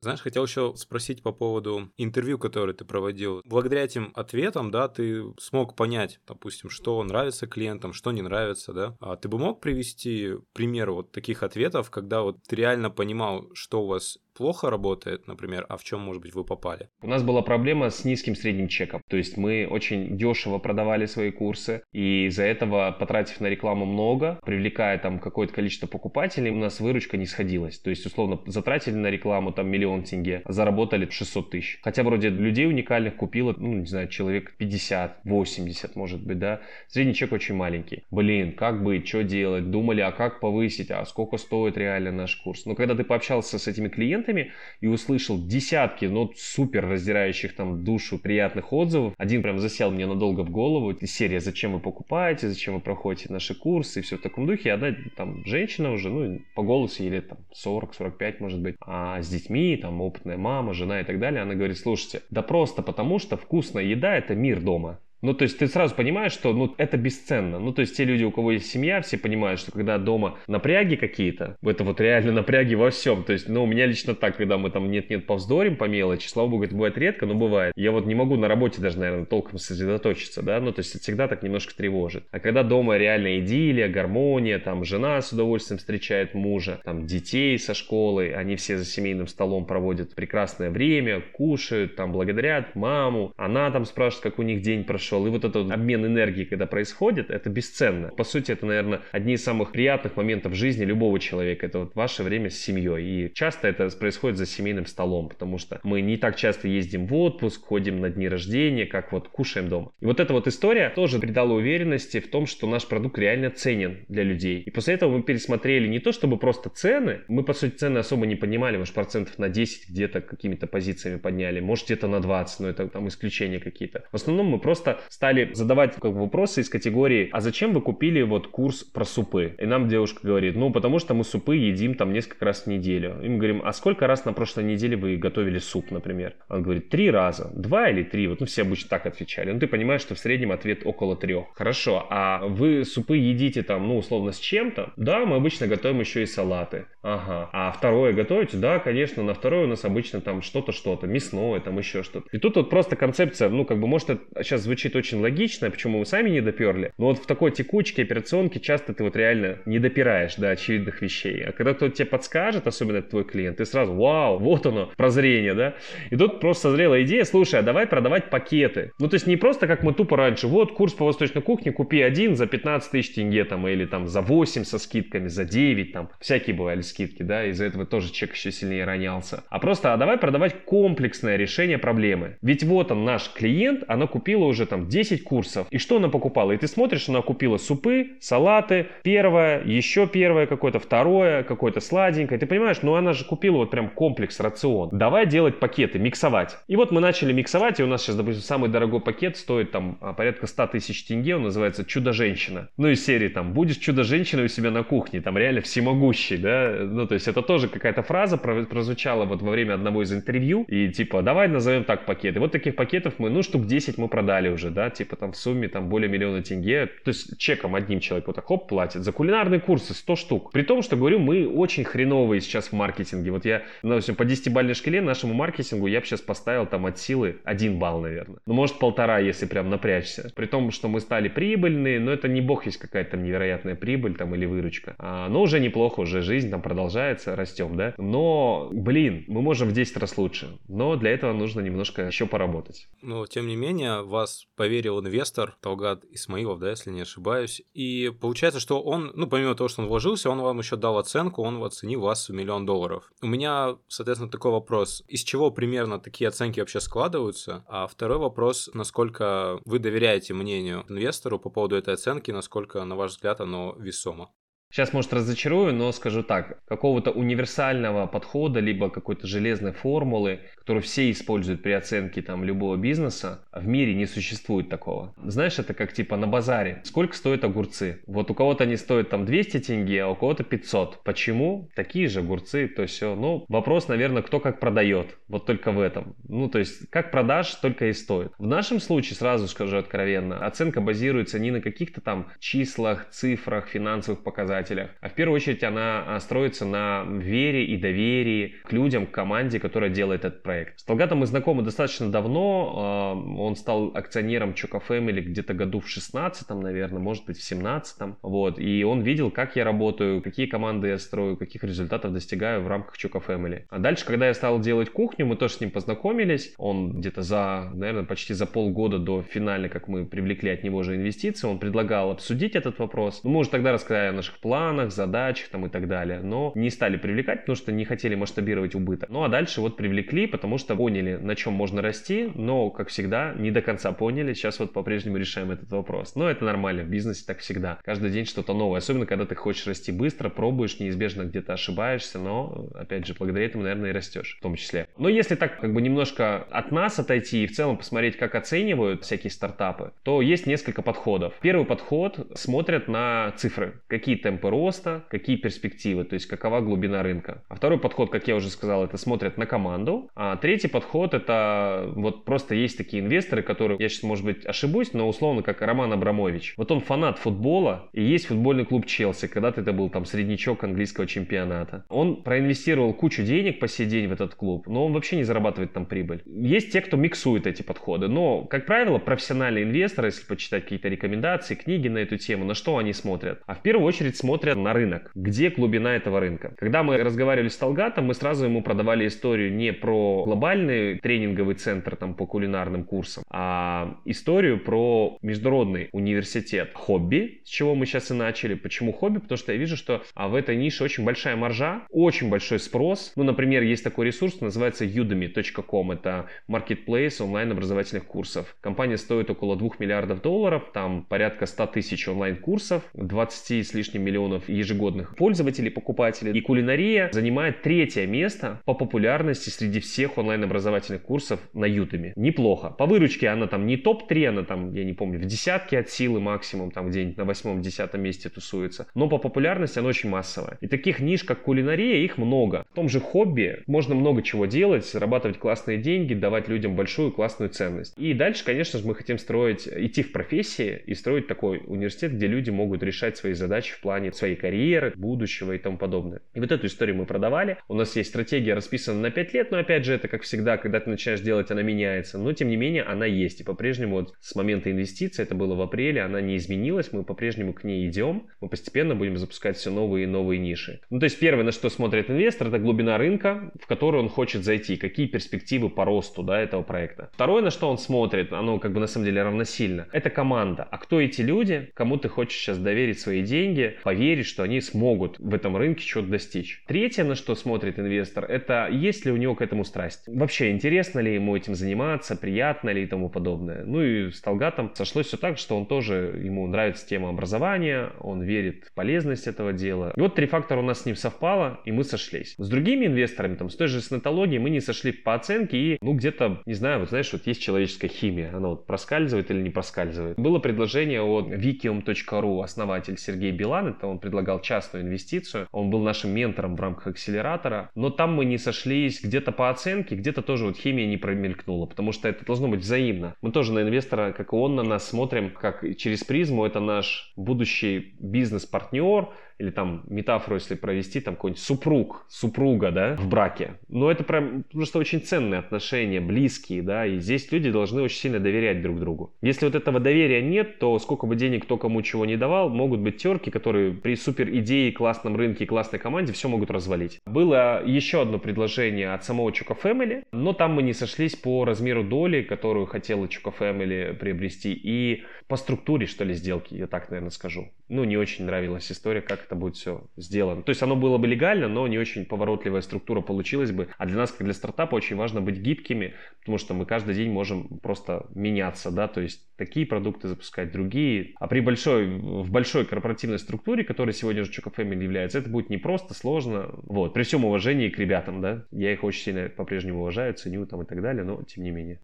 Знаешь, хотел еще спросить по поводу интервью, которое ты проводил. Благодаря этим ответам, да, ты смог понять, допустим, что нравится клиентам, что не нравится, да. А ты бы мог привести пример вот таких ответов, когда вот ты реально понимал, что у вас плохо работает, например, а в чем, может быть, вы попали? У нас была проблема с низким средним чеком. То есть мы очень дешево продавали свои курсы, и из-за этого, потратив на рекламу много, привлекая там какое-то количество покупателей, у нас выручка не сходилась. То есть, условно, затратили на рекламу там миллион тенге, заработали 600 тысяч. Хотя вроде людей уникальных купило, ну, не знаю, человек 50, 80, может быть, да. Средний чек очень маленький. Блин, как быть, что делать? Думали, а как повысить, а сколько стоит реально наш курс? Но когда ты пообщался с этими клиентами, клиентами и услышал десятки, ну, супер раздирающих там душу приятных отзывов. Один прям засел мне надолго в голову. Серия «Зачем вы покупаете? Зачем вы проходите наши курсы?» и все в таком духе. И одна там женщина уже, ну, по голосу или там 40-45, может быть, а с детьми, там, опытная мама, жена и так далее, она говорит, слушайте, да просто потому, что вкусная еда – это мир дома. Ну, то есть ты сразу понимаешь, что ну, это бесценно. Ну, то есть те люди, у кого есть семья, все понимают, что когда дома напряги какие-то, это вот реально напряги во всем. То есть, ну, у меня лично так, когда мы там нет-нет повздорим по мелочи, слава богу, это бывает редко, но бывает. Я вот не могу на работе даже, наверное, толком сосредоточиться, да, ну, то есть это всегда так немножко тревожит. А когда дома реально идиллия, гармония, там жена с удовольствием встречает мужа, там детей со школы, они все за семейным столом проводят прекрасное время, кушают, там благодарят маму, она там спрашивает, как у них день прошел, прошел. И вот этот обмен энергии, когда происходит, это бесценно. По сути, это, наверное, одни из самых приятных моментов жизни любого человека. Это вот ваше время с семьей. И часто это происходит за семейным столом, потому что мы не так часто ездим в отпуск, ходим на дни рождения, как вот кушаем дома. И вот эта вот история тоже придала уверенности в том, что наш продукт реально ценен для людей. И после этого мы пересмотрели не то, чтобы просто цены, мы, по сути, цены особо не поднимали, может, процентов на 10 где-то какими-то позициями подняли, может, где-то на 20, но это там исключения какие-то. В основном мы просто стали задавать как бы, вопросы из категории, а зачем вы купили вот курс про супы? И нам девушка говорит, ну, потому что мы супы едим там несколько раз в неделю. И мы говорим, а сколько раз на прошлой неделе вы готовили суп, например? Он говорит, три раза. Два или три? Вот, ну, все обычно так отвечали. Ну, ты понимаешь, что в среднем ответ около трех. Хорошо, а вы супы едите там, ну, условно, с чем-то? Да, мы обычно готовим еще и салаты. Ага. А второе готовите? Да, конечно, на второе у нас обычно там что-то, что-то, мясное, там еще что-то. И тут вот просто концепция, ну, как бы, может, это сейчас звучит звучит очень логично, почему мы сами не доперли. Но вот в такой текучке операционке часто ты вот реально не допираешь до очевидных вещей. А когда кто-то тебе подскажет, особенно твой клиент, ты сразу, вау, вот оно, прозрение, да? И тут просто созрела идея, слушай, а давай продавать пакеты. Ну, то есть не просто как мы тупо раньше, вот курс по восточной кухне, купи один за 15 тысяч тенге там, или там за 8 со скидками, за 9 там. Всякие бывали скидки, да, из-за этого тоже чек еще сильнее ронялся. А просто, а давай продавать комплексное решение проблемы. Ведь вот он, наш клиент, она купила уже там 10 курсов. И что она покупала? И ты смотришь, она купила супы, салаты, первое, еще первое какое-то, второе, какое-то сладенькое. Ты понимаешь, ну она же купила вот прям комплекс, рацион. Давай делать пакеты, миксовать. И вот мы начали миксовать, и у нас сейчас, допустим, самый дорогой пакет стоит там а, порядка 100 тысяч тенге, он называется «Чудо-женщина». Ну из серии там «Будешь чудо-женщиной у себя на кухне», там реально всемогущий, да? Ну то есть это тоже какая-то фраза прозвучала вот во время одного из интервью, и типа давай назовем так пакеты. Вот таких пакетов мы, ну штук 10 мы продали уже, да, типа там в сумме там более миллиона тенге, то есть чеком одним человек вот так хоп платит. За кулинарные курсы 100 штук. При том, что, говорю, мы очень хреновые сейчас в маркетинге. Вот я, ну, по 10-бальной шкале нашему маркетингу я бы сейчас поставил там от силы 1 балл, наверное. Ну, может, полтора, если прям напрячься. При том, что мы стали прибыльные, но это не бог есть какая-то там невероятная прибыль там или выручка. А, но уже неплохо, уже жизнь там продолжается, растем, да. Но, блин, мы можем в 10 раз лучше. Но для этого нужно немножко еще поработать. Но, тем не менее, вас поверил инвестор Талгат Исмаилов, да, если не ошибаюсь. И получается, что он, ну, помимо того, что он вложился, он вам еще дал оценку, он оценил вас в миллион долларов. У меня, соответственно, такой вопрос. Из чего примерно такие оценки вообще складываются? А второй вопрос, насколько вы доверяете мнению инвестору по поводу этой оценки, насколько, на ваш взгляд, оно весомо? Сейчас, может, разочарую, но скажу так. Какого-то универсального подхода, либо какой-то железной формулы, которую все используют при оценке там любого бизнеса, в мире не существует такого. Знаешь, это как типа на базаре. Сколько стоят огурцы? Вот у кого-то они стоят там 200 тенге, а у кого-то 500. Почему? Такие же огурцы, то все. Ну, вопрос, наверное, кто как продает. Вот только в этом. Ну, то есть, как продаж, только и стоит. В нашем случае, сразу скажу откровенно, оценка базируется не на каких-то там числах, цифрах, финансовых показателях, показателях, а в первую очередь она а, строится на вере и доверии к людям, к команде, которая делает этот проект. С Талгатом мы знакомы достаточно давно, а, он стал акционером Choco Family где-то году в 16 наверное, может быть в 17 вот, и он видел, как я работаю, какие команды я строю, каких результатов достигаю в рамках Choco Family. А дальше, когда я стал делать кухню, мы тоже с ним познакомились, он где-то за, наверное, почти за полгода до финальной, как мы привлекли от него же инвестиции, он предлагал обсудить этот вопрос. Ну, мы уже тогда рассказали о наших планах, задачах там и так далее, но не стали привлекать, потому что не хотели масштабировать убыток. Ну, а дальше вот привлекли, потому что поняли, на чем можно расти, но, как всегда, не до конца поняли. Сейчас вот по-прежнему решаем этот вопрос. Но это нормально, в бизнесе так всегда. Каждый день что-то новое, особенно когда ты хочешь расти быстро, пробуешь, неизбежно где-то ошибаешься, но, опять же, благодаря этому, наверное, и растешь в том числе. Но если так как бы немножко от нас отойти и в целом посмотреть, как оценивают всякие стартапы, то есть несколько подходов. Первый подход смотрят на цифры. Какие темпы роста, какие перспективы, то есть какова глубина рынка. А второй подход, как я уже сказал, это смотрят на команду. А третий подход это вот просто есть такие инвесторы, которые, я сейчас, может быть, ошибусь, но условно как Роман Абрамович. Вот он фанат футбола и есть футбольный клуб Челси. Когда-то это был там среднячок английского чемпионата. Он проинвестировал кучу денег по сей день в этот клуб, но он вообще не зарабатывает там прибыль. Есть те, кто миксует эти подходы, но, как правило, профессиональные инвесторы, если почитать какие-то рекомендации, книги на эту тему, на что они смотрят? А в первую очередь смотрят на рынок. Где глубина этого рынка? Когда мы разговаривали с Толгатом, мы сразу ему продавали историю не про глобальный тренинговый центр там по кулинарным курсам, а историю про международный университет хобби, с чего мы сейчас и начали. Почему хобби? Потому что я вижу, что а в этой нише очень большая маржа, очень большой спрос. Ну, например, есть такой ресурс, называется udemy.com. Это marketplace онлайн-образовательных курсов. Компания стоит около 2 миллиардов долларов, там порядка 100 тысяч онлайн-курсов, 20 с лишним миллионов ежегодных пользователей, покупателей. И кулинария занимает третье место по популярности среди всех онлайн-образовательных курсов на Udemy. Неплохо. По выручке она там не топ-3, она там, я не помню, в десятке от силы максимум, там где-нибудь на восьмом-десятом месте тусуется. Но по популярности она очень массовая. И таких ниш, как кулинария, их много. В том же хобби можно много чего делать, зарабатывать классные деньги, давать людям большую классную ценность. И дальше, конечно же, мы хотим строить, идти в профессии и строить такой университет, где люди могут решать свои задачи в плане своей карьеры, будущего и тому подобное. И вот эту историю мы продавали. У нас есть стратегия расписана на 5 лет, но опять же, это как всегда, когда ты начинаешь делать, она меняется. Но тем не менее, она есть. И по-прежнему вот с момента инвестиций, это было в апреле, она не изменилась, мы по-прежнему к ней идем. Мы постепенно будем запускать все новые и новые ниши. Ну, то есть первое, на что смотрит инвестор, это глубина рынка, в которую он хочет зайти, какие перспективы по росту да, этого проекта. Второе, на что он смотрит, оно как бы на самом деле равносильно, это команда. А кто эти люди, кому ты хочешь сейчас доверить свои деньги, поверить, что они смогут в этом рынке чего-то достичь. Третье, на что смотрит инвестор, это есть ли у него к этому страсть. Вообще, интересно ли ему этим заниматься, приятно ли и тому подобное. Ну и с Талгатом сошлось все так, что он тоже, ему нравится тема образования, он верит в полезность этого дела. И вот три фактора у нас с ним совпало, и мы сошлись. С другими инвесторами, там, с той же снетологией, мы не сошли по оценке, и, ну, где-то, не знаю, вот знаешь, вот есть человеческая химия, она вот проскальзывает или не проскальзывает. Было предложение от vikium.ru, основатель Сергей Билан, это он предлагал частную инвестицию, он был нашим ментором в рамках акселератора, но там мы не сошлись где-то по оценке, где-то тоже вот химия не промелькнула, потому что это должно быть взаимно. Мы тоже на инвестора, как и он на нас, смотрим как через призму, это наш будущий бизнес-партнер, или там метафору, если провести, там какой-нибудь супруг, супруга, да, в браке. Но это прям просто очень ценные отношения, близкие, да, и здесь люди должны очень сильно доверять друг другу. Если вот этого доверия нет, то сколько бы денег кто кому чего не давал, могут быть терки, которые при супер идее, классном рынке классной команде все могут развалить. Было еще одно предложение от самого Чука Family, но там мы не сошлись по размеру доли, которую хотела Чука Family приобрести, и по структуре, что ли, сделки, я так, наверное, скажу. Ну, не очень нравилась история, как это будет все сделано. То есть оно было бы легально, но не очень поворотливая структура получилась бы. А для нас, как для стартапа, очень важно быть гибкими, потому что мы каждый день можем просто меняться, да, то есть такие продукты запускать, другие. А при большой, в большой корпоративной структуре, которая сегодня уже Choco Family является, это будет непросто, сложно. Вот, при всем уважении к ребятам, да, я их очень сильно по-прежнему уважаю, ценю там и так далее, но тем не менее.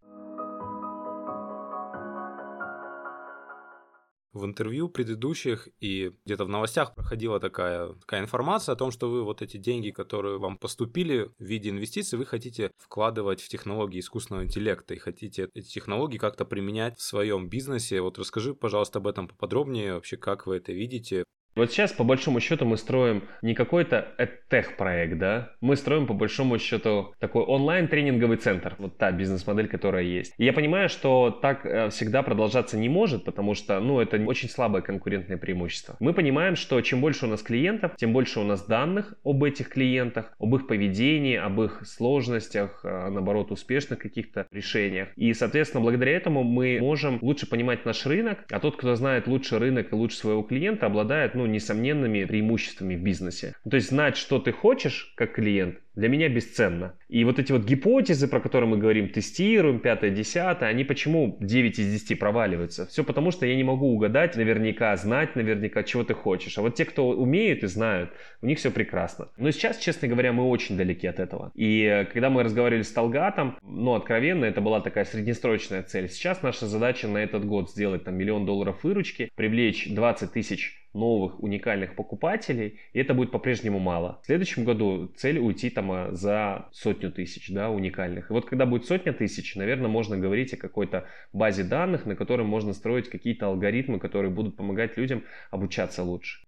В интервью предыдущих и где-то в новостях проходила такая, такая информация о том, что вы вот эти деньги, которые вам поступили в виде инвестиций, вы хотите вкладывать в технологии искусственного интеллекта и хотите эти технологии как-то применять в своем бизнесе. Вот расскажи, пожалуйста, об этом поподробнее, вообще как вы это видите. Вот сейчас, по большому счету, мы строим не какой-то тех-проект, да, мы строим, по большому счету, такой онлайн-тренинговый центр, вот та бизнес-модель, которая есть. И я понимаю, что так э, всегда продолжаться не может, потому что, ну, это очень слабое конкурентное преимущество. Мы понимаем, что чем больше у нас клиентов, тем больше у нас данных об этих клиентах, об их поведении, об их сложностях, э, наоборот, успешных каких-то решениях. И, соответственно, благодаря этому мы можем лучше понимать наш рынок, а тот, кто знает лучше рынок и лучше своего клиента, обладает, ну, несомненными преимуществами в бизнесе. То есть знать, что ты хочешь как клиент, для меня бесценно. И вот эти вот гипотезы, про которые мы говорим, тестируем, пятое, десятое, они почему 9 из 10 проваливаются? Все потому, что я не могу угадать наверняка, знать наверняка, чего ты хочешь. А вот те, кто умеют и знают, у них все прекрасно. Но сейчас, честно говоря, мы очень далеки от этого. И э, когда мы разговаривали с Талгатом, ну, откровенно, это была такая среднесрочная цель. Сейчас наша задача на этот год сделать там миллион долларов выручки, привлечь 20 тысяч новых уникальных покупателей, и это будет по-прежнему мало. В следующем году цель уйти там а, за сотню тысяч, да, уникальных. И вот когда будет сотня тысяч, наверное, можно говорить о какой-то базе данных, на которой можно строить какие-то алгоритмы, которые будут помогать людям обучаться лучше.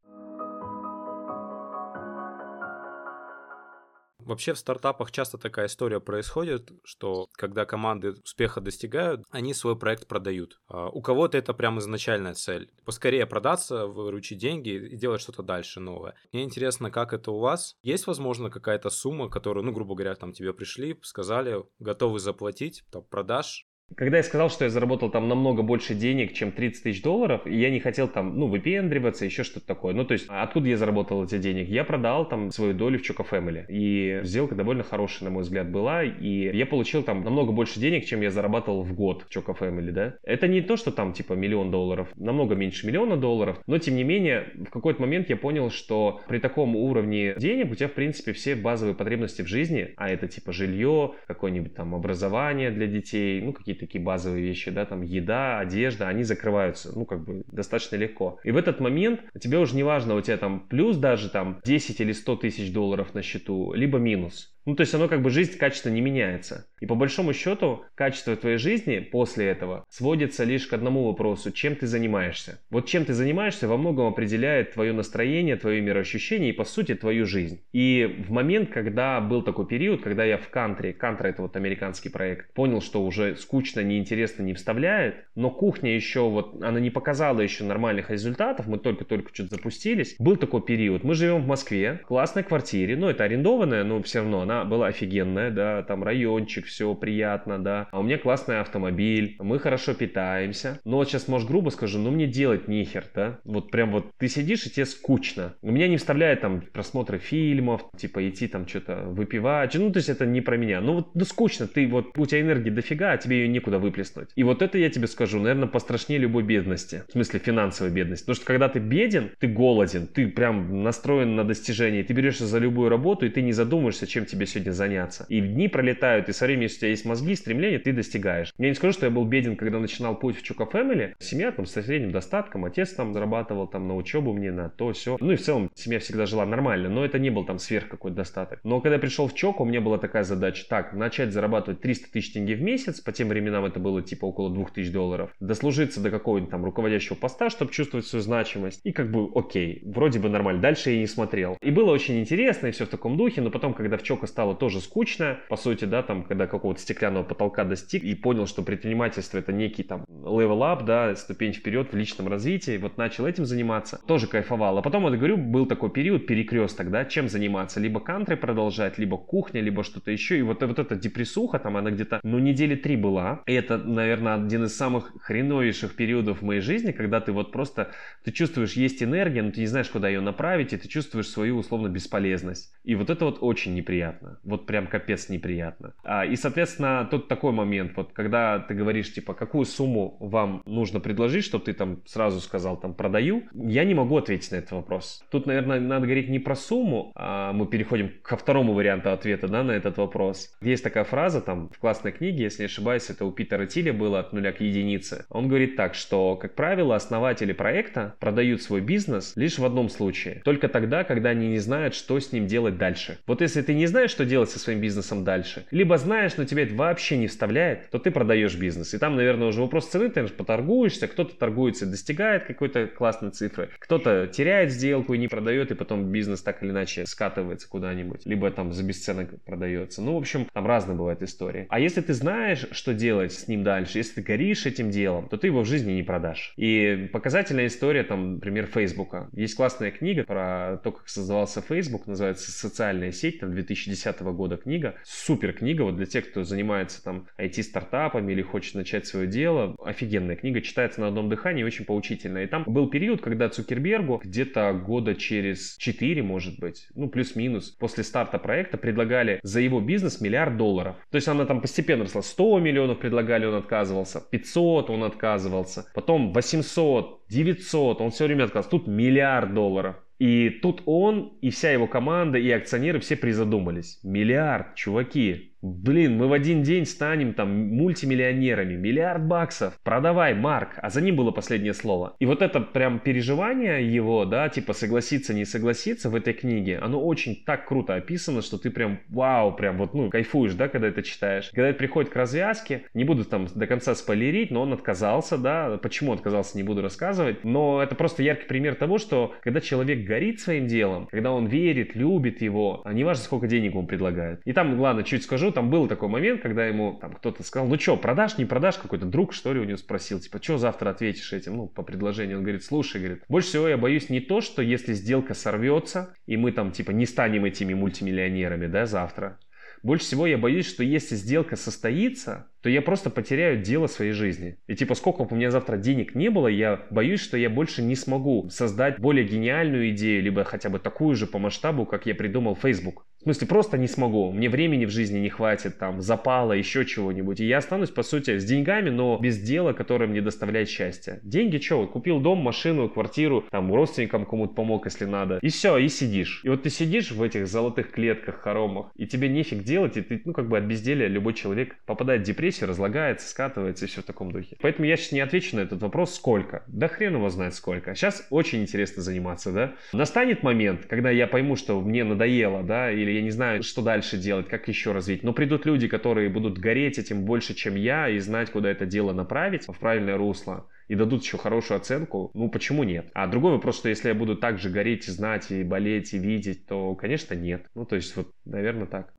Вообще в стартапах часто такая история происходит, что когда команды успеха достигают, они свой проект продают. А у кого-то это прям изначальная цель. Поскорее продаться, выручить деньги и делать что-то дальше новое. Мне интересно, как это у вас? Есть, возможно, какая-то сумма, которую, ну, грубо говоря, там тебе пришли, сказали, готовы заплатить, там, продаж, когда я сказал, что я заработал там намного больше денег, чем 30 тысяч долларов, я не хотел там, ну, выпендриваться, еще что-то такое. Ну, то есть, откуда я заработал эти деньги? Я продал там свою долю в Choco Family. И сделка довольно хорошая, на мой взгляд, была. И я получил там намного больше денег, чем я зарабатывал в год в Choco Family, да. Это не то, что там типа миллион долларов, намного меньше миллиона долларов. Но, тем не менее, в какой-то момент я понял, что при таком уровне денег у тебя, в принципе, все базовые потребности в жизни, а это типа жилье, какое-нибудь там образование для детей, ну, какие-то такие базовые вещи, да, там еда, одежда, они закрываются, ну, как бы достаточно легко. И в этот момент тебе уже не важно, у тебя там плюс даже там 10 или 100 тысяч долларов на счету, либо минус. Ну, то есть оно как бы жизнь качественно не меняется. И по большому счету, качество твоей жизни после этого сводится лишь к одному вопросу, чем ты занимаешься. Вот чем ты занимаешься во многом определяет твое настроение, твое мироощущение и, по сути, твою жизнь. И в момент, когда был такой период, когда я в кантри, кантра это вот американский проект, понял, что уже скучно, неинтересно не вставляет, но кухня еще вот, она не показала еще нормальных результатов, мы только-только что-то запустились. Был такой период, мы живем в Москве, в классной квартире, ну, это арендованная, но все равно она была офигенная, да, там райончик, все приятно, да. А у меня классный автомобиль, мы хорошо питаемся. Но вот сейчас, может, грубо скажу, ну мне делать нихер, да. Вот прям вот ты сидишь и тебе скучно. У меня не вставляет там просмотры фильмов, типа идти там что-то выпивать. Ну, то есть это не про меня. Ну вот, ну скучно, ты вот, у тебя энергии дофига, а тебе ее некуда выплеснуть. И вот это я тебе скажу, наверное, пострашнее любой бедности. В смысле финансовой бедности. Потому что когда ты беден, ты голоден, ты прям настроен на достижение, ты берешься за любую работу, и ты не задумываешься, чем тебе сегодня заняться. И дни пролетают, и со временем, если у тебя есть мозги, стремления, ты достигаешь. Я не скажу, что я был беден, когда начинал путь в Чука Family. Семья там со средним достатком, отец там зарабатывал там на учебу мне, на то, все. Ну и в целом семья всегда жила нормально, но это не был там сверх какой-то достаток. Но когда я пришел в Чоку, у меня была такая задача, так, начать зарабатывать 300 тысяч тенге в месяц, по тем временам это было типа около 2000 долларов, дослужиться до какого-нибудь там руководящего поста, чтобы чувствовать свою значимость. И как бы окей, вроде бы нормально. Дальше я не смотрел. И было очень интересно, и все в таком духе, но потом, когда в Чока стало тоже скучно, по сути, да, там, когда какого-то стеклянного потолка достиг и понял, что предпринимательство это некий там level up, да, ступень вперед в личном развитии, вот начал этим заниматься, тоже кайфовал. А потом, вот говорю, был такой период, перекресток, да, чем заниматься, либо кантри продолжать, либо кухня, либо что-то еще, и вот, вот эта депрессуха, там, она где-то, ну, недели три была, и это, наверное, один из самых хреновейших периодов в моей жизни, когда ты вот просто, ты чувствуешь, есть энергия, но ты не знаешь, куда ее направить, и ты чувствуешь свою, условно, бесполезность. И вот это вот очень неприятно, вот прям капец неприятно. А, и, соответственно, тут такой момент, вот когда ты говоришь, типа, какую сумму вам нужно предложить, чтобы ты там сразу сказал, там, продаю, я не могу ответить на этот вопрос. Тут, наверное, надо говорить не про сумму, а мы переходим ко второму варианту ответа, да, на этот вопрос. Есть такая фраза там в классной книге, если не ошибаюсь, это у Питера Тиля было от нуля к единице. Он говорит так, что, как правило, основатели проекта продают свой бизнес лишь в одном случае. Только тогда, когда они не знают, что с ним делать дальше. Вот если ты не знаешь, знаешь, что делать со своим бизнесом дальше, либо знаешь, но тебя это вообще не вставляет, то ты продаешь бизнес. И там, наверное, уже вопрос цены, ты поторгуешься, кто-то торгуется достигает какой-то классной цифры, кто-то теряет сделку и не продает, и потом бизнес так или иначе скатывается куда-нибудь, либо там за бесценок продается. Ну, в общем, там разные бывают истории. А если ты знаешь, что делать с ним дальше, если ты горишь этим делом, то ты его в жизни не продашь. И показательная история, там, например, Фейсбука. Есть классная книга про то, как создавался Facebook, называется «Социальная сеть», там, 2010 года книга. Супер книга, вот для тех, кто занимается там IT-стартапами или хочет начать свое дело. Офигенная книга, читается на одном дыхании, очень поучительная. И там был период, когда Цукербергу где-то года через 4, может быть, ну, плюс-минус, после старта проекта предлагали за его бизнес миллиард долларов. То есть она там постепенно росла. 100 миллионов предлагали, он отказывался. 500 он отказывался. Потом 800, 900, он все время отказывался. Тут миллиард долларов. И тут он и вся его команда и акционеры все призадумались. Миллиард, чуваки, Блин, мы в один день станем там мультимиллионерами, миллиард баксов, продавай, Марк, а за ним было последнее слово. И вот это прям переживание его, да, типа согласиться, не согласиться в этой книге, оно очень так круто описано, что ты прям, вау, прям вот, ну, кайфуешь, да, когда это читаешь. Когда это приходит к развязке, не буду там до конца спойлерить, но он отказался, да, почему отказался, не буду рассказывать, но это просто яркий пример того, что когда человек горит своим делом, когда он верит, любит его, а не важно, сколько денег ему предлагают. И там, ладно, чуть скажу, там был такой момент, когда ему там кто-то сказал, ну что, продашь, не продашь, какой-то друг, что ли, у него спросил, типа, что завтра ответишь этим, ну, по предложению. Он говорит, слушай, говорит, больше всего я боюсь не то, что если сделка сорвется, и мы там, типа, не станем этими мультимиллионерами, да, завтра. Больше всего я боюсь, что если сделка состоится, то я просто потеряю дело своей жизни. И типа, сколько бы у меня завтра денег не было, я боюсь, что я больше не смогу создать более гениальную идею, либо хотя бы такую же по масштабу, как я придумал Facebook. В смысле, просто не смогу. Мне времени в жизни не хватит, там, запала, еще чего-нибудь. И я останусь, по сути, с деньгами, но без дела, которое мне доставляет счастье. Деньги что? Вот купил дом, машину, квартиру, там, родственникам кому-то помог, если надо. И все, и сидишь. И вот ты сидишь в этих золотых клетках, хоромах, и тебе нефиг делать, и ты, ну, как бы от безделия любой человек попадает в депрессию, разлагается, скатывается и все в таком духе. Поэтому я сейчас не отвечу на этот вопрос, сколько. Да хрен его знает сколько. Сейчас очень интересно заниматься, да. Настанет момент, когда я пойму, что мне надоело, да, или я не знаю, что дальше делать, как еще развить. Но придут люди, которые будут гореть этим больше, чем я, и знать, куда это дело направить в правильное русло и дадут еще хорошую оценку, ну почему нет? А другой вопрос, что если я буду так же гореть и знать, и болеть, и видеть, то, конечно, нет. Ну, то есть, вот, наверное, так.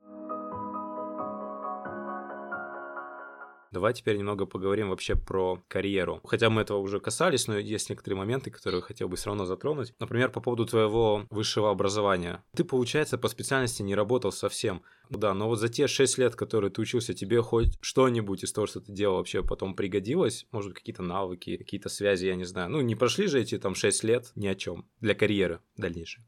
Давай теперь немного поговорим вообще про карьеру. Хотя мы этого уже касались, но есть некоторые моменты, которые хотел бы все равно затронуть. Например, по поводу твоего высшего образования. Ты, получается, по специальности не работал совсем. Да, но вот за те 6 лет, которые ты учился, тебе хоть что-нибудь из того, что ты делал, вообще потом пригодилось? Может, какие-то навыки, какие-то связи, я не знаю. Ну, не прошли же эти там 6 лет ни о чем для карьеры дальнейшей.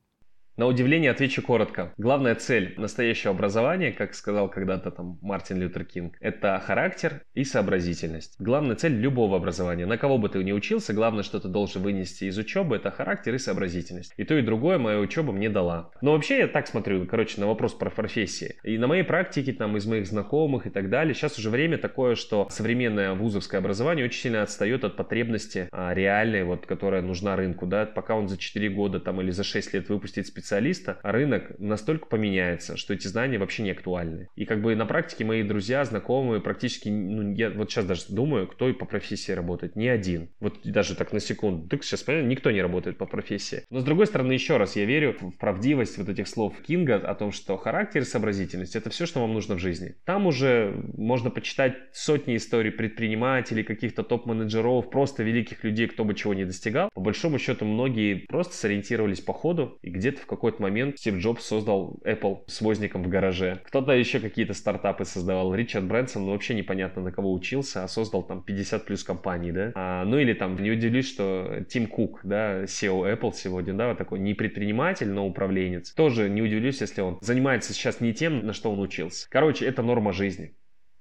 На удивление отвечу коротко. Главная цель настоящего образования, как сказал когда-то там Мартин Лютер Кинг, это характер и сообразительность. Главная цель любого образования. На кого бы ты ни учился, главное, что ты должен вынести из учебы, это характер и сообразительность. И то, и другое моя учеба мне дала. Но вообще я так смотрю, короче, на вопрос про профессии. И на моей практике, там, из моих знакомых и так далее, сейчас уже время такое, что современное вузовское образование очень сильно отстает от потребности а, реальной, вот, которая нужна рынку, да, пока он за 4 года там или за 6 лет выпустит специалиста, специалиста, рынок настолько поменяется, что эти знания вообще не актуальны. И как бы на практике мои друзья, знакомые, практически, ну, я вот сейчас даже думаю, кто и по профессии работает. Ни один. Вот даже так на секунду. Ты сейчас понимаешь, никто не работает по профессии. Но с другой стороны, еще раз, я верю в правдивость вот этих слов Кинга о том, что характер и сообразительность это все, что вам нужно в жизни. Там уже можно почитать сотни историй предпринимателей, каких-то топ-менеджеров, просто великих людей, кто бы чего не достигал. По большому счету, многие просто сориентировались по ходу и где-то в какой-то момент Стив Джобс создал Apple с возником в гараже. Кто-то еще какие-то стартапы создавал. Ричард Брэнсон, ну вообще непонятно на кого учился, а создал там 50 плюс компаний, да. А, ну или там, не удивлюсь, что Тим Кук, да, SEO Apple сегодня, да, вот такой не предприниматель, но управленец. Тоже не удивлюсь, если он занимается сейчас не тем, на что он учился. Короче, это норма жизни.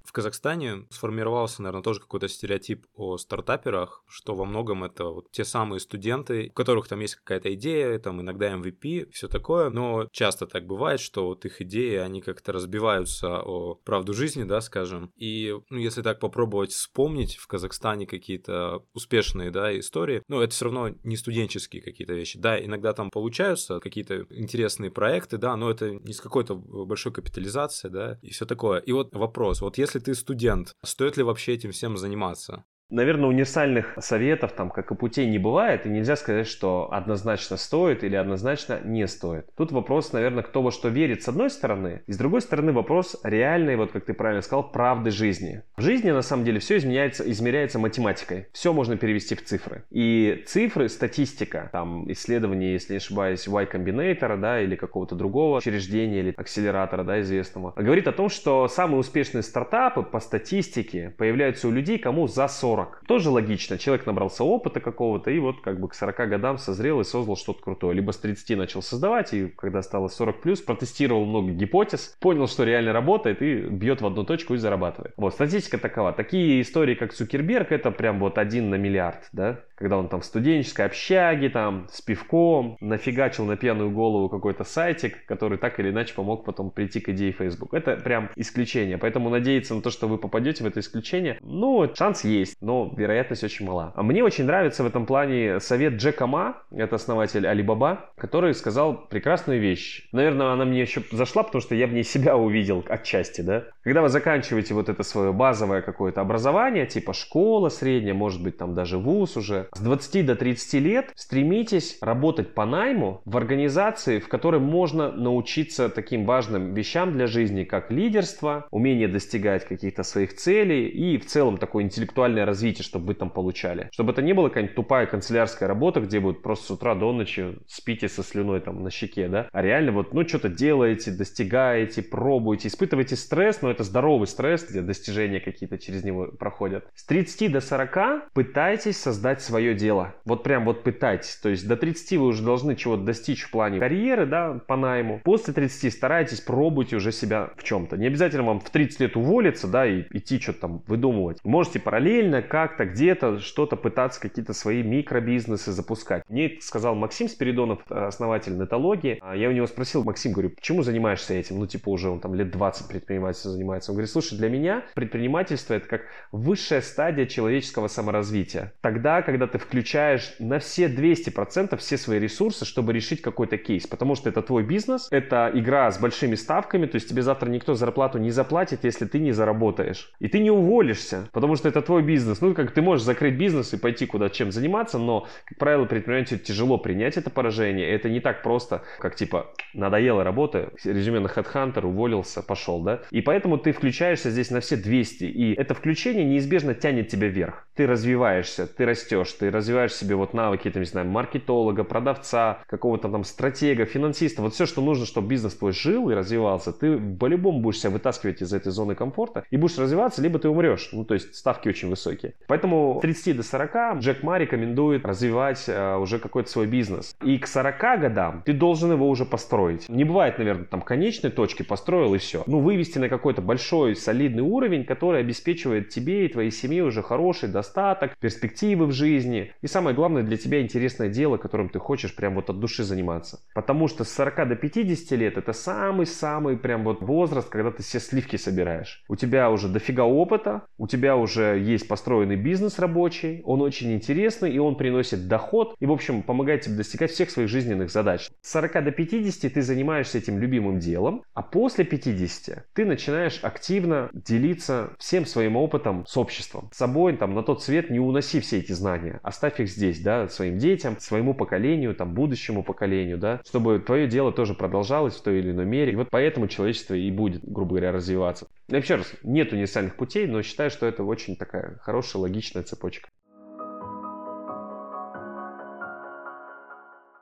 В Казахстане сформировался, наверное, тоже какой-то стереотип о стартаперах, что во многом это вот те самые студенты, у которых там есть какая-то идея, там иногда MVP, все такое, но часто так бывает, что вот их идеи, они как-то разбиваются о правду жизни, да, скажем. И ну, если так попробовать вспомнить в Казахстане какие-то успешные, да, истории, ну, это все равно не студенческие какие-то вещи. Да, иногда там получаются какие-то интересные проекты, да, но это не с какой-то большой капитализацией, да, и все такое. И вот вопрос, вот если ты студент, стоит ли вообще этим всем заниматься? Наверное, универсальных советов, там, как и путей, не бывает, и нельзя сказать, что однозначно стоит или однозначно не стоит. Тут вопрос, наверное, кто во что верит с одной стороны, и с другой стороны вопрос реальный, вот как ты правильно сказал, правды жизни. В жизни, на самом деле, все изменяется, измеряется математикой. Все можно перевести в цифры. И цифры, статистика, там, исследования, если не ошибаюсь, Y Combinator, да, или какого-то другого учреждения, или акселератора, да, известного, говорит о том, что самые успешные стартапы по статистике появляются у людей, кому за 40 40. Тоже логично. Человек набрался опыта какого-то и вот как бы к 40 годам созрел и создал что-то крутое. Либо с 30 начал создавать и когда стало 40 плюс, протестировал много гипотез, понял, что реально работает и бьет в одну точку и зарабатывает. Вот, статистика такова. Такие истории, как Цукерберг, это прям вот один на миллиард, да? Когда он там в студенческой общаге, там, с пивком, нафигачил на пьяную голову какой-то сайтик, который так или иначе помог потом прийти к идее Facebook. Это прям исключение. Поэтому надеяться на то, что вы попадете в это исключение, ну, шанс есть но вероятность очень мала. А мне очень нравится в этом плане совет Джека Ма, это основатель Алибаба, который сказал прекрасную вещь. Наверное, она мне еще зашла, потому что я в ней себя увидел отчасти, да. Когда вы заканчиваете вот это свое базовое какое-то образование, типа школа средняя, может быть там даже вуз уже, с 20 до 30 лет стремитесь работать по найму в организации, в которой можно научиться таким важным вещам для жизни, как лидерство, умение достигать каких-то своих целей и в целом такое интеллектуальное развитие, чтобы вы там получали. Чтобы это не была какая-нибудь тупая канцелярская работа, где вы просто с утра до ночи спите со слюной там на щеке, да, а реально вот, ну, что-то делаете, достигаете, пробуете, испытываете стресс, но это здоровый стресс, где достижения какие-то через него проходят. С 30 до 40 пытайтесь создать свое дело. Вот прям вот пытайтесь. То есть до 30 вы уже должны чего-то достичь в плане карьеры, да, по найму. После 30 старайтесь, пробуйте уже себя в чем-то. Не обязательно вам в 30 лет уволиться, да, и идти что-то там выдумывать. Можете параллельно как-то где-то что-то пытаться, какие-то свои микробизнесы запускать. Мне сказал Максим Спиридонов, основатель нетологии. А я у него спросил, Максим, говорю, почему занимаешься этим? Ну, типа уже он там лет 20 предпринимательством занимается. Он говорит, слушай, для меня предпринимательство это как высшая стадия человеческого саморазвития. Тогда, когда ты включаешь на все 200% все свои ресурсы, чтобы решить какой-то кейс. Потому что это твой бизнес, это игра с большими ставками, то есть тебе завтра никто зарплату не заплатит, если ты не заработаешь. И ты не уволишься, потому что это твой бизнес бизнес. Ну, как ты можешь закрыть бизнес и пойти куда чем заниматься, но, как правило, предпринимателю тяжело принять это поражение. Это не так просто, как типа надоела работа, резюме на HeadHunter, уволился, пошел, да. И поэтому ты включаешься здесь на все 200. И это включение неизбежно тянет тебя вверх. Ты развиваешься, ты растешь, ты развиваешь себе вот навыки, там, не знаю, маркетолога, продавца, какого-то там стратега, финансиста. Вот все, что нужно, чтобы бизнес твой жил и развивался, ты по-любому будешь себя вытаскивать из этой зоны комфорта и будешь развиваться, либо ты умрешь. Ну, то есть ставки очень высокие рынке. Поэтому 30 до 40 Джек Ма рекомендует развивать э, уже какой-то свой бизнес. И к 40 годам ты должен его уже построить. Не бывает, наверное, там конечной точки построил и все. Ну, вывести на какой-то большой, солидный уровень, который обеспечивает тебе и твоей семье уже хороший достаток, перспективы в жизни. И самое главное, для тебя интересное дело, которым ты хочешь прям вот от души заниматься. Потому что с 40 до 50 лет это самый-самый прям вот возраст, когда ты все сливки собираешь. У тебя уже дофига опыта, у тебя уже есть построенный построенный бизнес рабочий, он очень интересный, и он приносит доход, и, в общем, помогает тебе достигать всех своих жизненных задач. С 40 до 50 ты занимаешься этим любимым делом, а после 50 ты начинаешь активно делиться всем своим опытом с обществом. С собой, там, на тот свет не уноси все эти знания, оставь их здесь, да, своим детям, своему поколению, там, будущему поколению, да, чтобы твое дело тоже продолжалось в той или иной мере. И вот поэтому человечество и будет, грубо говоря, развиваться. И вообще раз, нет универсальных путей, но считаю, что это очень такая хорошая, логичная цепочка.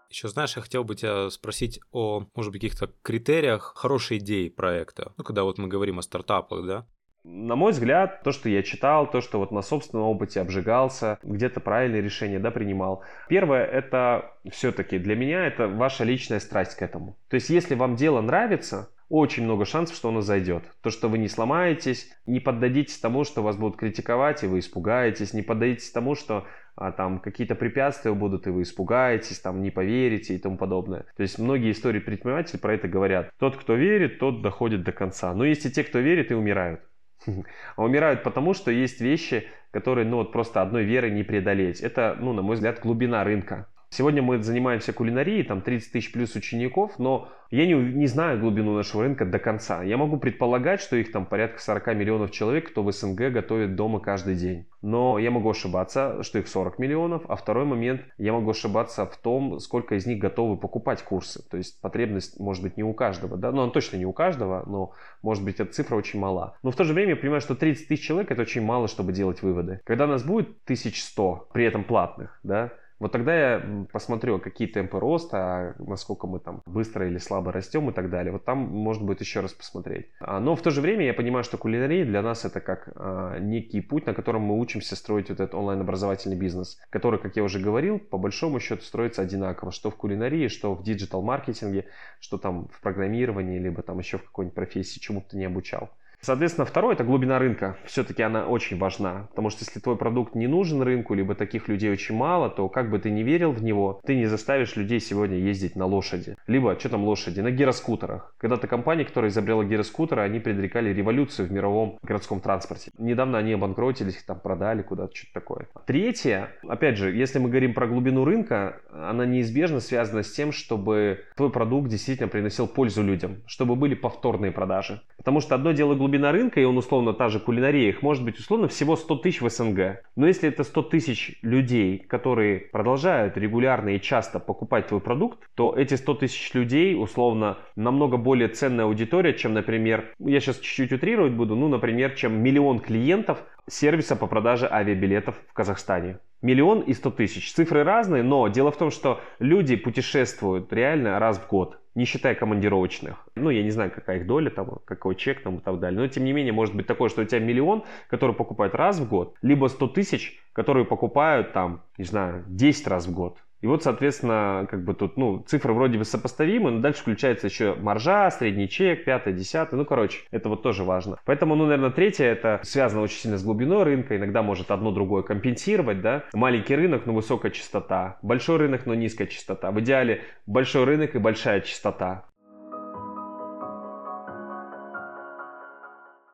Еще, знаешь, я хотел бы тебя спросить о, может быть, каких-то критериях хорошей идеи проекта. Ну, когда вот мы говорим о стартапах, да? На мой взгляд, то, что я читал, то, что вот на собственном опыте обжигался, где-то правильные решения да, принимал. Первое, это все-таки для меня это ваша личная страсть к этому. То есть, если вам дело нравится, очень много шансов, что оно зайдет. То, что вы не сломаетесь, не поддадитесь тому, что вас будут критиковать, и вы испугаетесь, не поддадитесь тому, что а, там какие-то препятствия будут, и вы испугаетесь, там не поверите и тому подобное. То есть многие истории предпринимателей про это говорят. Тот, кто верит, тот доходит до конца. Но есть и те, кто верит и умирают. А умирают потому, что есть вещи, которые, ну, вот просто одной верой не преодолеть. Это, ну, на мой взгляд, глубина рынка. Сегодня мы занимаемся кулинарией, там 30 тысяч плюс учеников, но я не, не знаю глубину нашего рынка до конца. Я могу предполагать, что их там порядка 40 миллионов человек, кто в СНГ готовит дома каждый день. Но я могу ошибаться, что их 40 миллионов. А второй момент, я могу ошибаться в том, сколько из них готовы покупать курсы. То есть потребность может быть не у каждого, да, ну, она точно не у каждого, но может быть эта цифра очень мала. Но в то же время я понимаю, что 30 тысяч человек это очень мало, чтобы делать выводы. Когда нас будет 1100, при этом платных, да, вот тогда я посмотрю, какие темпы роста, насколько мы там быстро или слабо растем и так далее. Вот там можно будет еще раз посмотреть. А, но в то же время я понимаю, что кулинария для нас это как а, некий путь, на котором мы учимся строить вот этот онлайн-образовательный бизнес, который, как я уже говорил, по большому счету строится одинаково, что в кулинарии, что в диджитал-маркетинге, что там в программировании, либо там еще в какой-нибудь профессии, чему бы ты не обучал. Соответственно, второе – это глубина рынка. Все-таки она очень важна, потому что если твой продукт не нужен рынку, либо таких людей очень мало, то как бы ты не верил в него, ты не заставишь людей сегодня ездить на лошади. Либо, что там лошади, на гироскутерах. Когда-то компания, которая изобрела гироскутеры, они предрекали революцию в мировом городском транспорте. Недавно они обанкротились, их там продали куда-то, что-то такое. Третье, опять же, если мы говорим про глубину рынка, она неизбежно связана с тем, чтобы твой продукт действительно приносил пользу людям, чтобы были повторные продажи. Потому что одно дело глубина глубина рынка, и он условно та же кулинария, их может быть условно всего 100 тысяч в СНГ. Но если это 100 тысяч людей, которые продолжают регулярно и часто покупать твой продукт, то эти 100 тысяч людей условно намного более ценная аудитория, чем, например, я сейчас чуть-чуть утрировать буду, ну, например, чем миллион клиентов сервиса по продаже авиабилетов в Казахстане. Миллион и сто тысяч. Цифры разные, но дело в том, что люди путешествуют реально раз в год не считая командировочных. Ну, я не знаю, какая их доля, там, какой чек там и так далее. Но, тем не менее, может быть такое, что у тебя миллион, который покупают раз в год, либо 100 тысяч, которые покупают, там, не знаю, 10 раз в год. И вот, соответственно, как бы тут, ну, цифры вроде бы сопоставимы, но дальше включается еще маржа, средний чек, пятое, десятое, ну, короче, это вот тоже важно. Поэтому, ну, наверное, третье, это связано очень сильно с глубиной рынка, иногда может одно другое компенсировать, да. Маленький рынок, но высокая частота, большой рынок, но низкая частота. В идеале большой рынок и большая частота.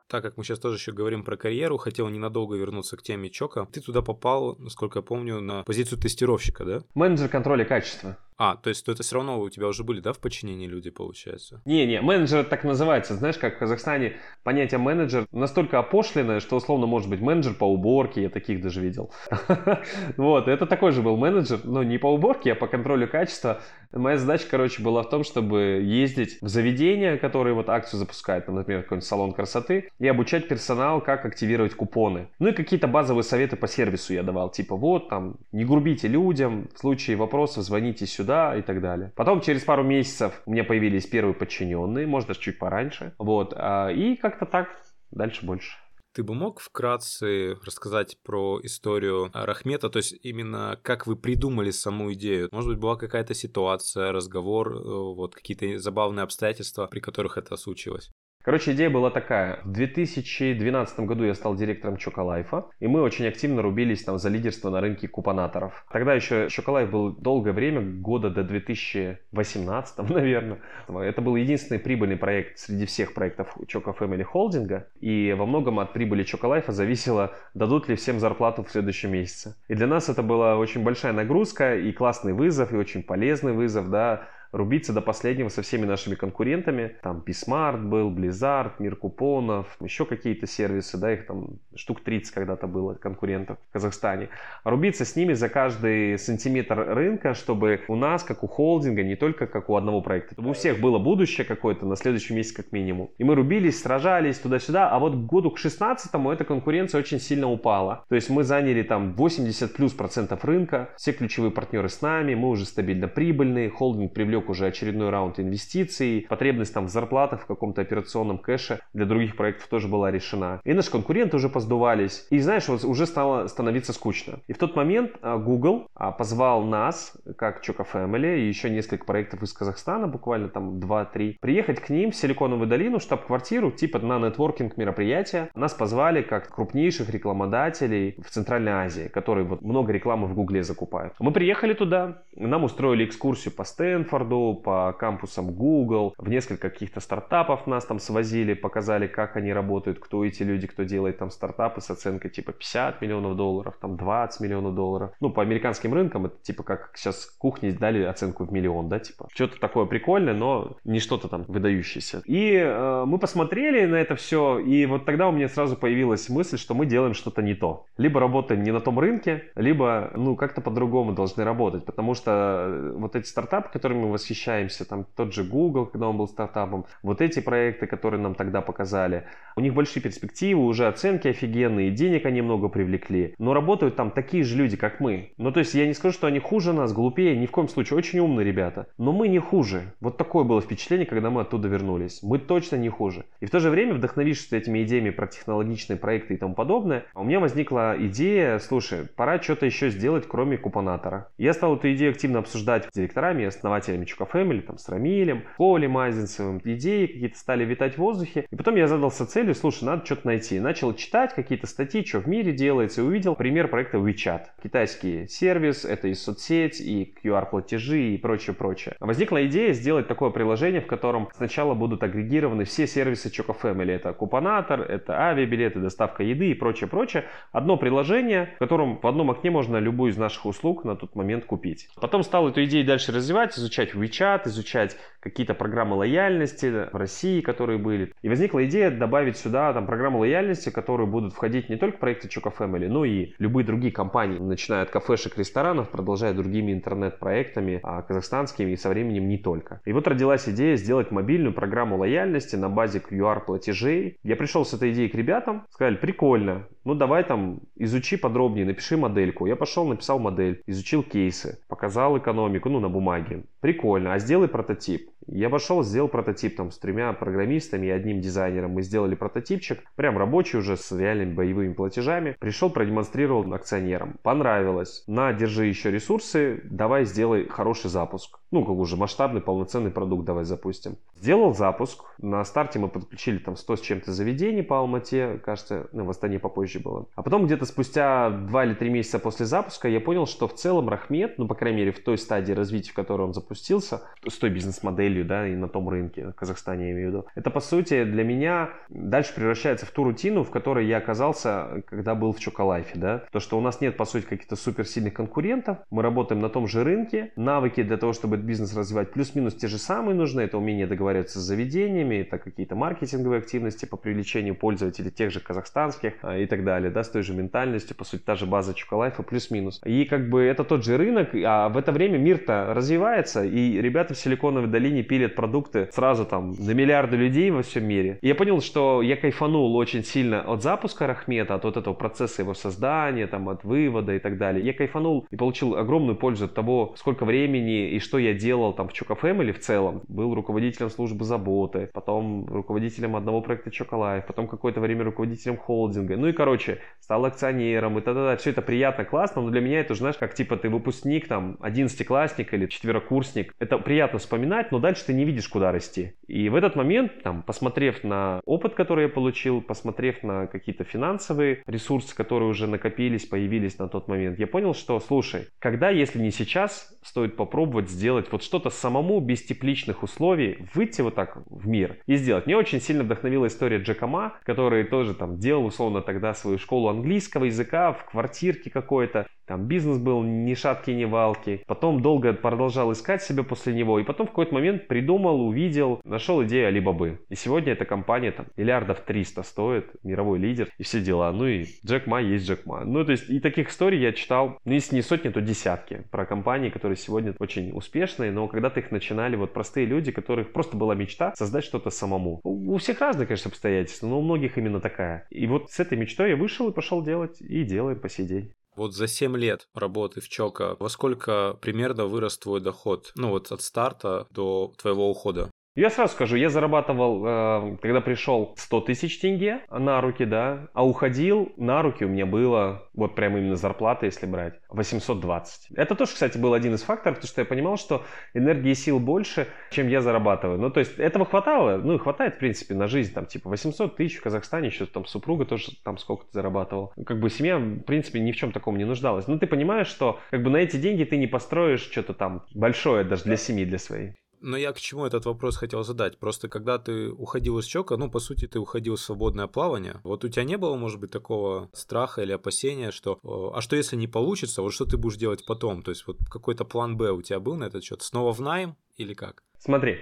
Так как мы сейчас тоже еще говорим про карьеру, хотел ненадолго вернуться к теме Чока. Ты туда попал, насколько я помню, на позицию тестировщика, да? Менеджер контроля качества. А, то есть то это все равно у тебя уже были, да, в подчинении люди, получается? Не-не, менеджер так называется. Знаешь, как в Казахстане понятие менеджер настолько опошленное, что условно может быть менеджер по уборке, я таких даже видел. Вот, это такой же был менеджер, но не по уборке, а по контролю качества. Моя задача, короче, была в том, чтобы ездить в заведения, которые вот акцию запускают, например, какой-нибудь салон красоты, и обучать персонал, как активировать купоны. Ну и какие-то базовые советы по сервису я давал, типа вот там, не грубите людям, в случае вопросов звоните сюда, сюда и так далее. Потом через пару месяцев у меня появились первые подчиненные, может даже чуть пораньше. Вот. А, и как-то так дальше больше. Ты бы мог вкратце рассказать про историю Рахмета, то есть именно как вы придумали саму идею? Может быть, была какая-то ситуация, разговор, э, вот какие-то забавные обстоятельства, при которых это случилось? Короче, идея была такая. В 2012 году я стал директором Чоколайфа, и мы очень активно рубились там за лидерство на рынке купонаторов. Тогда еще Чоколайф был долгое время, года до 2018, наверное. Это был единственный прибыльный проект среди всех проектов Choco Family холдинга, и во многом от прибыли Чоколайфа зависело, дадут ли всем зарплату в следующем месяце. И для нас это была очень большая нагрузка и классный вызов, и очень полезный вызов, да, рубиться до последнего со всеми нашими конкурентами. Там Bismart был, Blizzard, Мир купонов, еще какие-то сервисы, да, их там штук 30 когда-то было конкурентов в Казахстане. Рубиться с ними за каждый сантиметр рынка, чтобы у нас, как у холдинга, не только как у одного проекта, чтобы у всех было будущее какое-то на следующий месяц как минимум. И мы рубились, сражались туда-сюда, а вот к году к 16 эта конкуренция очень сильно упала. То есть мы заняли там 80 плюс процентов рынка, все ключевые партнеры с нами, мы уже стабильно прибыльные, холдинг привлек привлек уже очередной раунд инвестиций, потребность там в зарплатах, в каком-то операционном кэше для других проектов тоже была решена. И наши конкуренты уже поздувались. И знаешь, вот уже стало становиться скучно. И в тот момент а, Google а, позвал нас, как Choco Family, и еще несколько проектов из Казахстана, буквально там 2-3, приехать к ним в Силиконовую долину, штаб-квартиру, типа на нетворкинг мероприятия. Нас позвали как крупнейших рекламодателей в Центральной Азии, которые вот много рекламы в Гугле закупают. Мы приехали туда, нам устроили экскурсию по Стэнфорду, по кампусам Google, в несколько каких-то стартапов нас там свозили, показали, как они работают, кто эти люди, кто делает там стартапы с оценкой типа 50 миллионов долларов, там 20 миллионов долларов. Ну, по американским рынкам это типа как сейчас кухни дали оценку в миллион, да, типа. Что-то такое прикольное, но не что-то там выдающееся. И э, мы посмотрели на это все, и вот тогда у меня сразу появилась мысль, что мы делаем что-то не то. Либо работаем не на том рынке, либо, ну, как-то по-другому должны работать, потому что э, вот эти стартапы, которыми мы восхищаемся, там тот же Google, когда он был стартапом, вот эти проекты, которые нам тогда показали, у них большие перспективы, уже оценки офигенные, денег они много привлекли, но работают там такие же люди, как мы. Ну, то есть я не скажу, что они хуже нас, глупее, ни в коем случае, очень умные ребята, но мы не хуже. Вот такое было впечатление, когда мы оттуда вернулись. Мы точно не хуже. И в то же время, вдохновившись этими идеями про технологичные проекты и тому подобное, у меня возникла идея, слушай, пора что-то еще сделать, кроме купонатора. Я стал эту идею активно обсуждать с директорами и основателями Чука Family, там, с Рамилем, Колей Мазинцевым. Идеи какие-то стали витать в воздухе. И потом я задался целью, слушай, надо что-то найти. Начал читать какие-то статьи, что в мире делается, и увидел пример проекта WeChat. Китайский сервис, это и соцсеть, и QR-платежи, и прочее, прочее. Возникла идея сделать такое приложение, в котором сначала будут агрегированы все сервисы Choco Family. Это купонатор, это авиабилеты, доставка еды и прочее, прочее. Одно приложение, в котором в одном окне можно любую из наших услуг на тот момент купить. Потом стал эту идею дальше развивать, изучать WeChat, изучать какие-то программы лояльности в России, которые были. И возникла идея добавить сюда там программы лояльности, которые будут входить не только проекты Choco Family, но и любые другие компании, начиная от кафешек, ресторанов, продолжая другими интернет-проектами, а, казахстанскими и со временем не только. И вот родилась идея сделать мобильную программу лояльности на базе QR-платежей. Я пришел с этой идеей к ребятам, сказали, прикольно, ну давай там изучи подробнее, напиши модельку. Я пошел, написал модель, изучил кейсы, показал экономику, ну на бумаге. Прикольно, а сделай прототип. Я пошел, сделал прототип там с тремя программистами и одним дизайнером. Мы сделали прототипчик, прям рабочий уже с реальными боевыми платежами. Пришел, продемонстрировал акционерам. Понравилось. На, держи еще ресурсы, давай сделай хороший запуск. Ну, как уже масштабный, полноценный продукт давай запустим. Сделал запуск. На старте мы подключили там 100 с чем-то заведений по Алмате. Кажется, ну, в Астане попозже было. А потом где-то спустя 2 или 3 месяца после запуска я понял, что в целом Рахмет, ну, по крайней мере, в той стадии развития, в которой он запустился, с той бизнес-моделью, да, и на том рынке, в Казахстане я имею в виду, это, по сути, для меня дальше превращается в ту рутину, в которой я оказался, когда был в Чоколайфе, да. То, что у нас нет, по сути, каких-то суперсильных конкурентов, мы работаем на том же рынке, навыки для того, чтобы этот бизнес развивать, плюс-минус те же самые нужны, это умение договариваться с заведениями, это какие-то маркетинговые активности по привлечению пользователей тех же казахстанских а, и так далее, да, с той же ментальностью, по сути, та же база Чоколайфа, плюс-минус. И как бы это тот же рынок, а в это время мир-то развивается, и ребята в Силиконовой долине пилят продукты сразу там на миллиарды людей во всем мире. И я понял, что я кайфанул очень сильно от запуска Рахмета, от вот этого процесса его создания, там, от вывода и так далее. Я кайфанул и получил огромную пользу от того, сколько времени и что я делал там в Choco Family в целом. Был руководителем службы заботы, потом руководителем одного проекта Life, потом какое-то время руководителем холдинга. Ну и, короче, стал акционером и т.д. Все это приятно, классно, но для меня это, знаешь, как типа ты выпускник, там, одиннадцатиклассник или четверокурсник. Это приятно вспоминать, но дальше ты не видишь, куда расти. И в этот момент, там, посмотрев на опыт, который я получил, посмотрев на какие-то финансовые ресурсы, которые уже накопились, появились на тот момент, я понял, что, слушай, когда, если не сейчас, стоит попробовать сделать вот что-то самому без тепличных условий, выйти вот так в мир и сделать. Мне очень сильно вдохновила история Джека Ма, который тоже там делал условно тогда свою школу английского языка в квартирке какой-то. Там бизнес был ни шатки, ни валки. Потом долго продолжал искать себя после него. И потом в какой-то момент придумал, увидел, нашел идею Алибабы. И сегодня эта компания там миллиардов 300 стоит, мировой лидер и все дела. Ну и Джек Ма есть Джек Ма. Ну то есть и таких историй я читал, ну если не сотни, то десятки. Про компании, которые сегодня очень успешные, но когда-то их начинали вот простые люди, которых просто была мечта создать что-то самому. У всех разные, конечно, обстоятельства, но у многих именно такая. И вот с этой мечтой я вышел и пошел делать. И делаем по сей день. Вот за 7 лет работы в ЧОКа во сколько примерно вырос твой доход? Ну вот от старта до твоего ухода. Я сразу скажу, я зарабатывал, э, когда пришел 100 тысяч тенге на руки, да, а уходил на руки у меня было, вот прям именно зарплата, если брать, 820. Это тоже, кстати, был один из факторов, потому что я понимал, что энергии и сил больше, чем я зарабатываю. Ну, то есть этого хватало, ну и хватает, в принципе, на жизнь, там, типа 800 тысяч в Казахстане, еще там супруга тоже там сколько-то зарабатывал. Как бы семья, в принципе, ни в чем таком не нуждалась. Но ты понимаешь, что как бы на эти деньги ты не построишь что-то там большое даже для семьи, для своей. Но я к чему этот вопрос хотел задать? Просто когда ты уходил из ЧОКа, ну, по сути, ты уходил в свободное плавание. Вот у тебя не было, может быть, такого страха или опасения, что а что если не получится, вот что ты будешь делать потом? То есть вот какой-то план Б у тебя был на этот счет? Снова в найм или как? Смотри,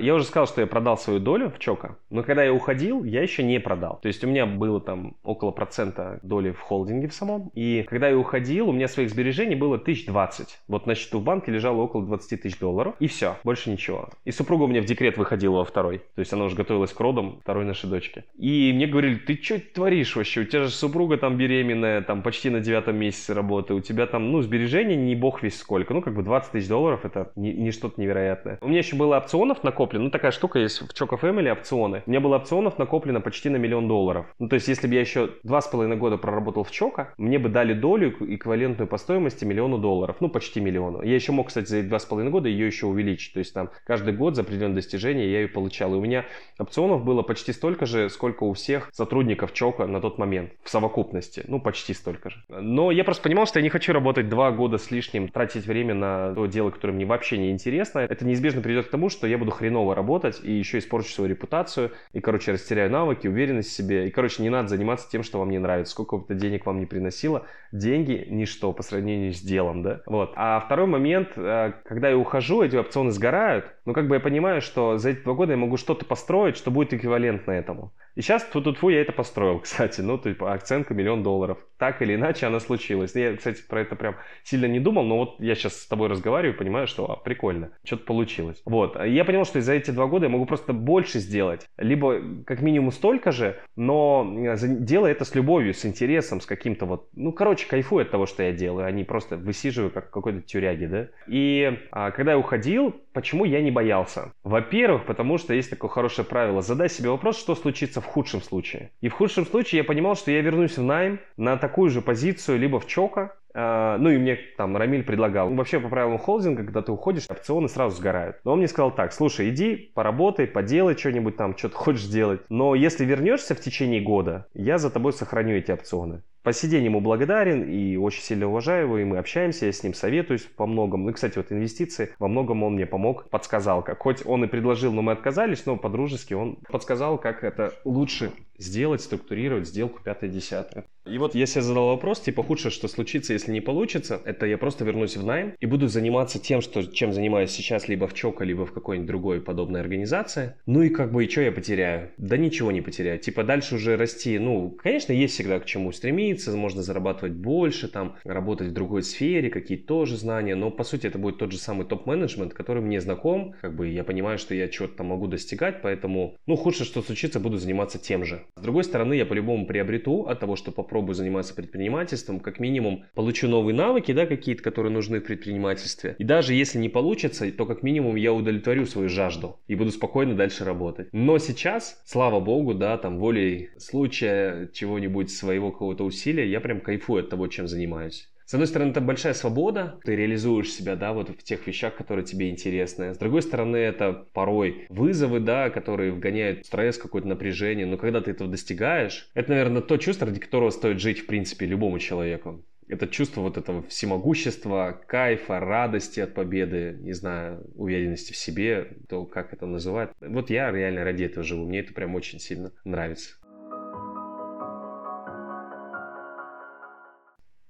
я уже сказал, что я продал свою долю в Чока, но когда я уходил, я еще не продал. То есть у меня было там около процента доли в холдинге в самом. И когда я уходил, у меня своих сбережений было 1020. Вот на счету в банке лежало около 20 тысяч долларов. И все, больше ничего. И супруга у меня в декрет выходила во второй. То есть она уже готовилась к родам второй нашей дочки. И мне говорили, ты что творишь вообще? У тебя же супруга там беременная, там почти на девятом месяце работы. У тебя там, ну, сбережений не бог весь сколько. Ну, как бы 20 тысяч долларов это не, не что-то невероятное. У меня еще было опционов накоплено, ну такая штука есть в Choco Family опционы. У меня было опционов накоплено почти на миллион долларов. Ну то есть если бы я еще два с половиной года проработал в Чока, мне бы дали долю эквивалентную по стоимости миллиону долларов. Ну почти миллиону. Я еще мог, кстати, за два с половиной года ее еще увеличить. То есть там каждый год за определенные достижения я ее получал. И у меня опционов было почти столько же, сколько у всех сотрудников Чока на тот момент в совокупности. Ну почти столько же. Но я просто понимал, что я не хочу работать два года с лишним, тратить время на то дело, которое мне вообще не интересно. Это неизбежно приведет к тому, что я буду хреново работать и еще испорчу свою репутацию, и, короче, растеряю навыки, уверенность в себе. И, короче, не надо заниматься тем, что вам не нравится. Сколько бы это денег вам не приносило, деньги – ничто по сравнению с делом, да? Вот. А второй момент, э, когда я ухожу, эти опционы сгорают, ну, как бы я понимаю, что за эти два года я могу что-то построить, что будет эквивалентно этому. И сейчас тут тут фу я это построил, кстати. Ну, типа, оценка миллион долларов. Так или иначе она случилась. Я, кстати, про это прям сильно не думал, но вот я сейчас с тобой разговариваю и понимаю, что а, прикольно, что-то получилось. Вот. Я понял, что за эти два года я могу просто больше сделать. Либо как минимум столько же, но э, делая это с любовью, с интересом, с каким-то вот... Ну, короче, кайфую от того, что я делаю, а не просто высиживаю как какой-то тюряги, да? И а, когда я уходил, почему я не боялся? Во-первых, потому что есть такое хорошее правило. Задай себе вопрос, что случится в худшем случае. И в худшем случае я понимал, что я вернусь в найм на такую же позицию, либо в Чока, Uh, ну и мне там Рамиль предлагал. Вообще по правилам холдинга, когда ты уходишь, опционы сразу сгорают. Но он мне сказал так, слушай, иди, поработай, поделай что-нибудь там, что ты хочешь сделать. Но если вернешься в течение года, я за тобой сохраню эти опционы. По сей день ему благодарен и очень сильно уважаю его, и мы общаемся, я с ним советуюсь по многому. Ну кстати, вот инвестиции, во многом он мне помог, подсказал, как хоть он и предложил, но мы отказались, но по-дружески он подсказал, как это лучше сделать, структурировать сделку 5-10. И вот я себе задал вопрос, типа, худшее, что случится, если не получится, это я просто вернусь в найм и буду заниматься тем, что, чем занимаюсь сейчас, либо в Чока, либо в какой-нибудь другой подобной организации. Ну и как бы, и что я потеряю? Да ничего не потеряю. Типа, дальше уже расти, ну, конечно, есть всегда к чему стремиться, можно зарабатывать больше, там, работать в другой сфере, какие-то тоже знания, но, по сути, это будет тот же самый топ-менеджмент, который мне знаком, как бы, я понимаю, что я чего-то могу достигать, поэтому, ну, худшее, что случится, буду заниматься тем же. С другой стороны, я по-любому приобрету от того, что попробую заниматься предпринимательством, как минимум получу новые навыки, да, какие-то, которые нужны в предпринимательстве. И даже если не получится, то как минимум я удовлетворю свою жажду и буду спокойно дальше работать. Но сейчас, слава богу, да, там волей случая, чего-нибудь своего какого-то усилия, я прям кайфую от того, чем занимаюсь. С одной стороны, это большая свобода, ты реализуешь себя, да, вот в тех вещах, которые тебе интересны. С другой стороны, это порой вызовы, да, которые вгоняют стресс, какое-то напряжение. Но когда ты этого достигаешь, это, наверное, то чувство, ради которого стоит жить, в принципе, любому человеку. Это чувство вот этого всемогущества, кайфа, радости от победы, не знаю, уверенности в себе, то, как это называют. Вот я реально ради этого живу, мне это прям очень сильно нравится.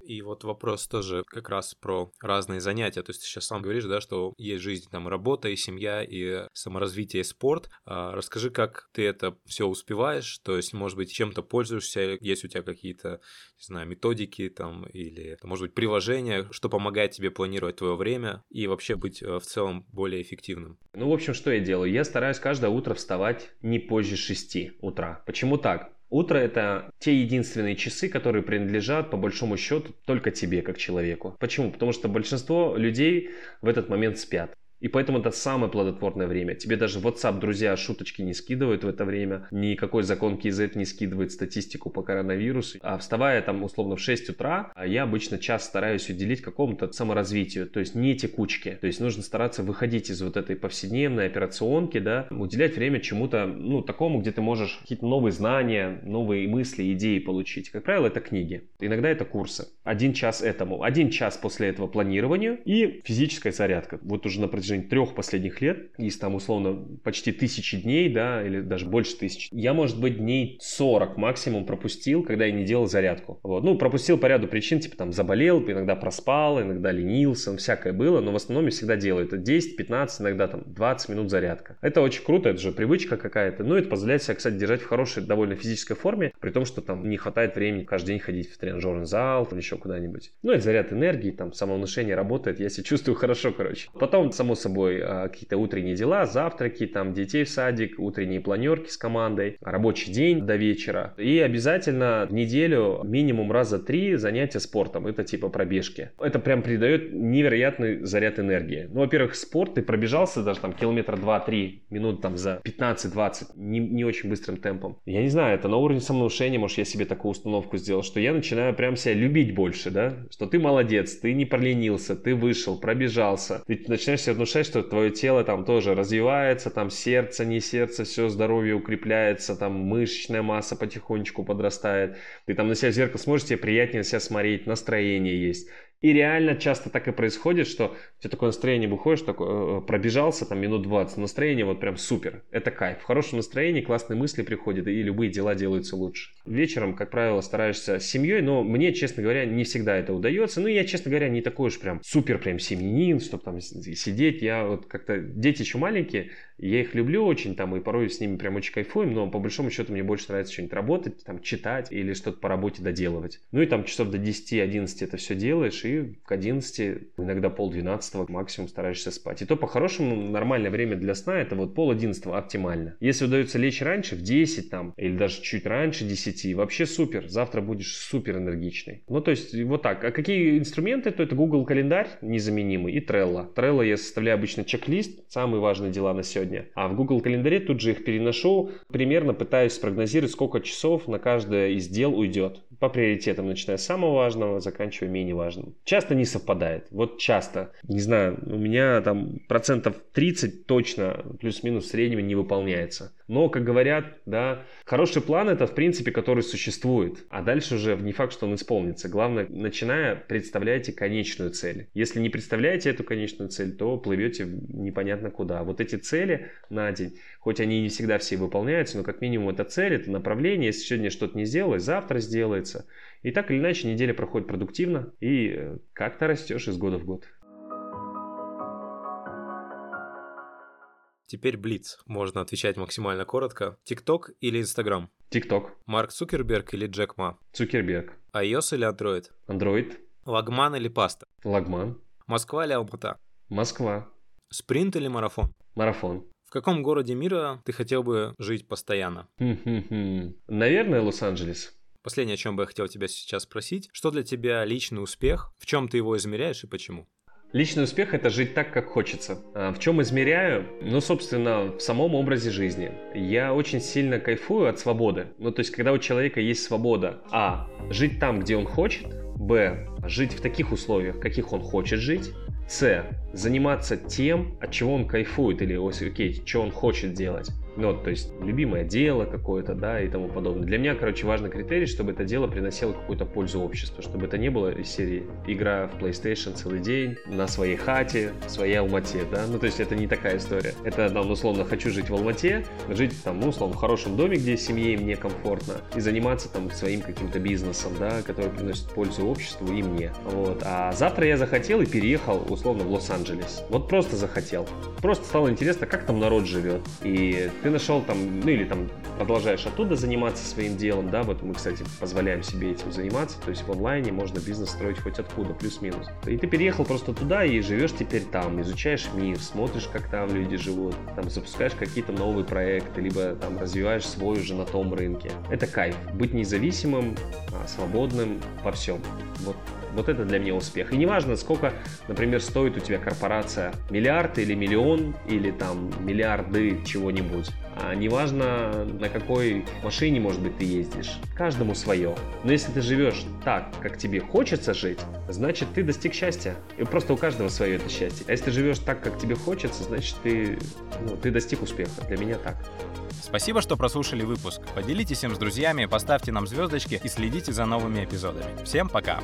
И вот вопрос тоже как раз про разные занятия. То есть ты сейчас сам говоришь, да, что есть жизнь, там, работа и семья, и саморазвитие, и спорт. А расскажи, как ты это все успеваешь? То есть, может быть, чем-то пользуешься? Есть у тебя какие-то, не знаю, методики там или, может быть, приложения, что помогает тебе планировать твое время и вообще быть э, в целом более эффективным? Ну, в общем, что я делаю? Я стараюсь каждое утро вставать не позже 6 утра. Почему так? Утро это те единственные часы, которые принадлежат по большому счету только тебе как человеку. Почему? Потому что большинство людей в этот момент спят. И поэтому это самое плодотворное время. Тебе даже WhatsApp друзья шуточки не скидывают в это время. Никакой закон KZ не скидывает статистику по коронавирусу. А вставая там условно в 6 утра, а я обычно час стараюсь уделить какому-то саморазвитию. То есть не текучке. То есть нужно стараться выходить из вот этой повседневной операционки, да, уделять время чему-то, ну, такому, где ты можешь какие-то новые знания, новые мысли, идеи получить. Как правило, это книги. Иногда это курсы. Один час этому. Один час после этого планированию и физическая зарядка. Вот уже на протяжении протяжении трех последних лет, из там условно почти тысячи дней, да, или даже больше тысяч, я, может быть, дней 40 максимум пропустил, когда я не делал зарядку. Вот. Ну, пропустил по ряду причин, типа там заболел, иногда проспал, иногда ленился, всякое было, но в основном я всегда делаю это 10-15, иногда там 20 минут зарядка. Это очень круто, это же привычка какая-то. Ну, это позволяет себя, кстати, держать в хорошей, довольно физической форме, при том, что там не хватает времени каждый день ходить в тренажерный зал или еще куда-нибудь. Ну, это заряд энергии, там самовнушение работает, я себя чувствую хорошо, короче. Потом, само собой а, какие-то утренние дела, завтраки, там детей в садик, утренние планерки с командой, рабочий день до вечера. И обязательно в неделю минимум раза три занятия спортом. Это типа пробежки. Это прям придает невероятный заряд энергии. Ну, во-первых, спорт, ты пробежался даже там километра 2-3 минут там за 15-20, не, не очень быстрым темпом. Я не знаю, это на уровне самовнушения, может, я себе такую установку сделал, что я начинаю прям себя любить больше, да, что ты молодец, ты не проленился, ты вышел, пробежался, ты начинаешь себя внушать, что твое тело там тоже развивается, там сердце, не сердце, все здоровье укрепляется, там мышечная масса потихонечку подрастает. Ты там на себя в зеркало смотришь, тебе приятнее на себя смотреть, настроение есть. И реально часто так и происходит, что у тебя такое настроение, выходишь, такой, э, пробежался там минут 20, настроение вот прям супер, это кайф. В хорошем настроении классные мысли приходят, и любые дела делаются лучше. Вечером, как правило, стараешься с семьей, но мне, честно говоря, не всегда это удается. Ну, я, честно говоря, не такой уж прям супер прям семьянин, чтобы там сидеть. Я вот как-то, дети еще маленькие, я их люблю очень, там, и порой с ними прям очень кайфуем, но по большому счету мне больше нравится что-нибудь работать, там, читать или что-то по работе доделывать. Ну и там часов до 10-11 это все делаешь, и к 11, иногда пол 12 максимум стараешься спать. И то по-хорошему нормальное время для сна это вот пол 11 оптимально. Если удается лечь раньше, в 10 там, или даже чуть раньше 10, вообще супер, завтра будешь супер энергичный. Ну то есть вот так. А какие инструменты? То это Google календарь незаменимый и Trello. Trello я составляю обычно чек-лист, самые важные дела на сегодня. А в Google календаре тут же их переношу, примерно пытаюсь спрогнозировать, сколько часов на каждое из дел уйдет. По приоритетам, начиная с самого важного, заканчивая менее важным. Часто не совпадает. Вот часто. Не знаю, у меня там процентов 30 точно плюс-минус среднего не выполняется. Но, как говорят, да, хороший план это в принципе, который существует. А дальше уже не факт, что он исполнится. Главное, начиная, представляйте конечную цель. Если не представляете эту конечную цель, то плывете непонятно куда. Вот эти цели на день, хоть они не всегда все выполняются, но как минимум это цель, это направление. Если сегодня что-то не сделалось, завтра сделается. И так или иначе неделя проходит продуктивно и э, как-то растешь из года в год. Теперь Блиц. Можно отвечать максимально коротко. ТикТок или Инстаграм? ТикТок. Марк Цукерберг или Джек Ма? Цукерберг. iOS или Android? Android. Лагман или паста? Лагман. Москва или Алмата? Москва. Спринт или марафон? Марафон. В каком городе мира ты хотел бы жить постоянно? Наверное, Лос-Анджелес. Последнее, о чем бы я хотел тебя сейчас спросить. Что для тебя личный успех? В чем ты его измеряешь и почему? Личный успех – это жить так, как хочется. А в чем измеряю? Ну, собственно, в самом образе жизни. Я очень сильно кайфую от свободы. Ну, то есть, когда у человека есть свобода, а, жить там, где он хочет, б, жить в таких условиях, каких он хочет жить, с, заниматься тем, от чего он кайфует, или, окей, что он хочет делать. Ну, то есть любимое дело какое-то, да, и тому подобное. Для меня, короче, важный критерий, чтобы это дело приносило какую-то пользу обществу, чтобы это не было из серии игра в PlayStation целый день, на своей хате, в своей Алмате, да, ну, то есть это не такая история. Это, там, условно, хочу жить в Алмате, жить там, ну, условно, в хорошем доме, где семье мне комфортно, и заниматься там своим каким-то бизнесом, да, который приносит пользу обществу и мне, вот. А завтра я захотел и переехал, условно, в Лос-Анджелес. Вот просто захотел. Просто стало интересно, как там народ живет. И ты ты нашел там, ну или там продолжаешь оттуда заниматься своим делом, да, вот мы, кстати, позволяем себе этим заниматься, то есть в онлайне можно бизнес строить хоть откуда, плюс-минус. И ты переехал просто туда и живешь теперь там, изучаешь мир, смотришь, как там люди живут, там запускаешь какие-то новые проекты, либо там развиваешь свой уже на том рынке. Это кайф, быть независимым, а, свободным во всем. Вот вот это для меня успех. И неважно, сколько, например, стоит у тебя корпорация, миллиард или миллион, или там миллиарды чего-нибудь. А неважно, на какой машине, может быть, ты ездишь. Каждому свое. Но если ты живешь так, как тебе хочется жить, значит, ты достиг счастья. И просто у каждого свое это счастье. А если ты живешь так, как тебе хочется, значит, ты, ну, ты достиг успеха. Для меня так. Спасибо, что прослушали выпуск. Поделитесь им с друзьями, поставьте нам звездочки и следите за новыми эпизодами. Всем пока!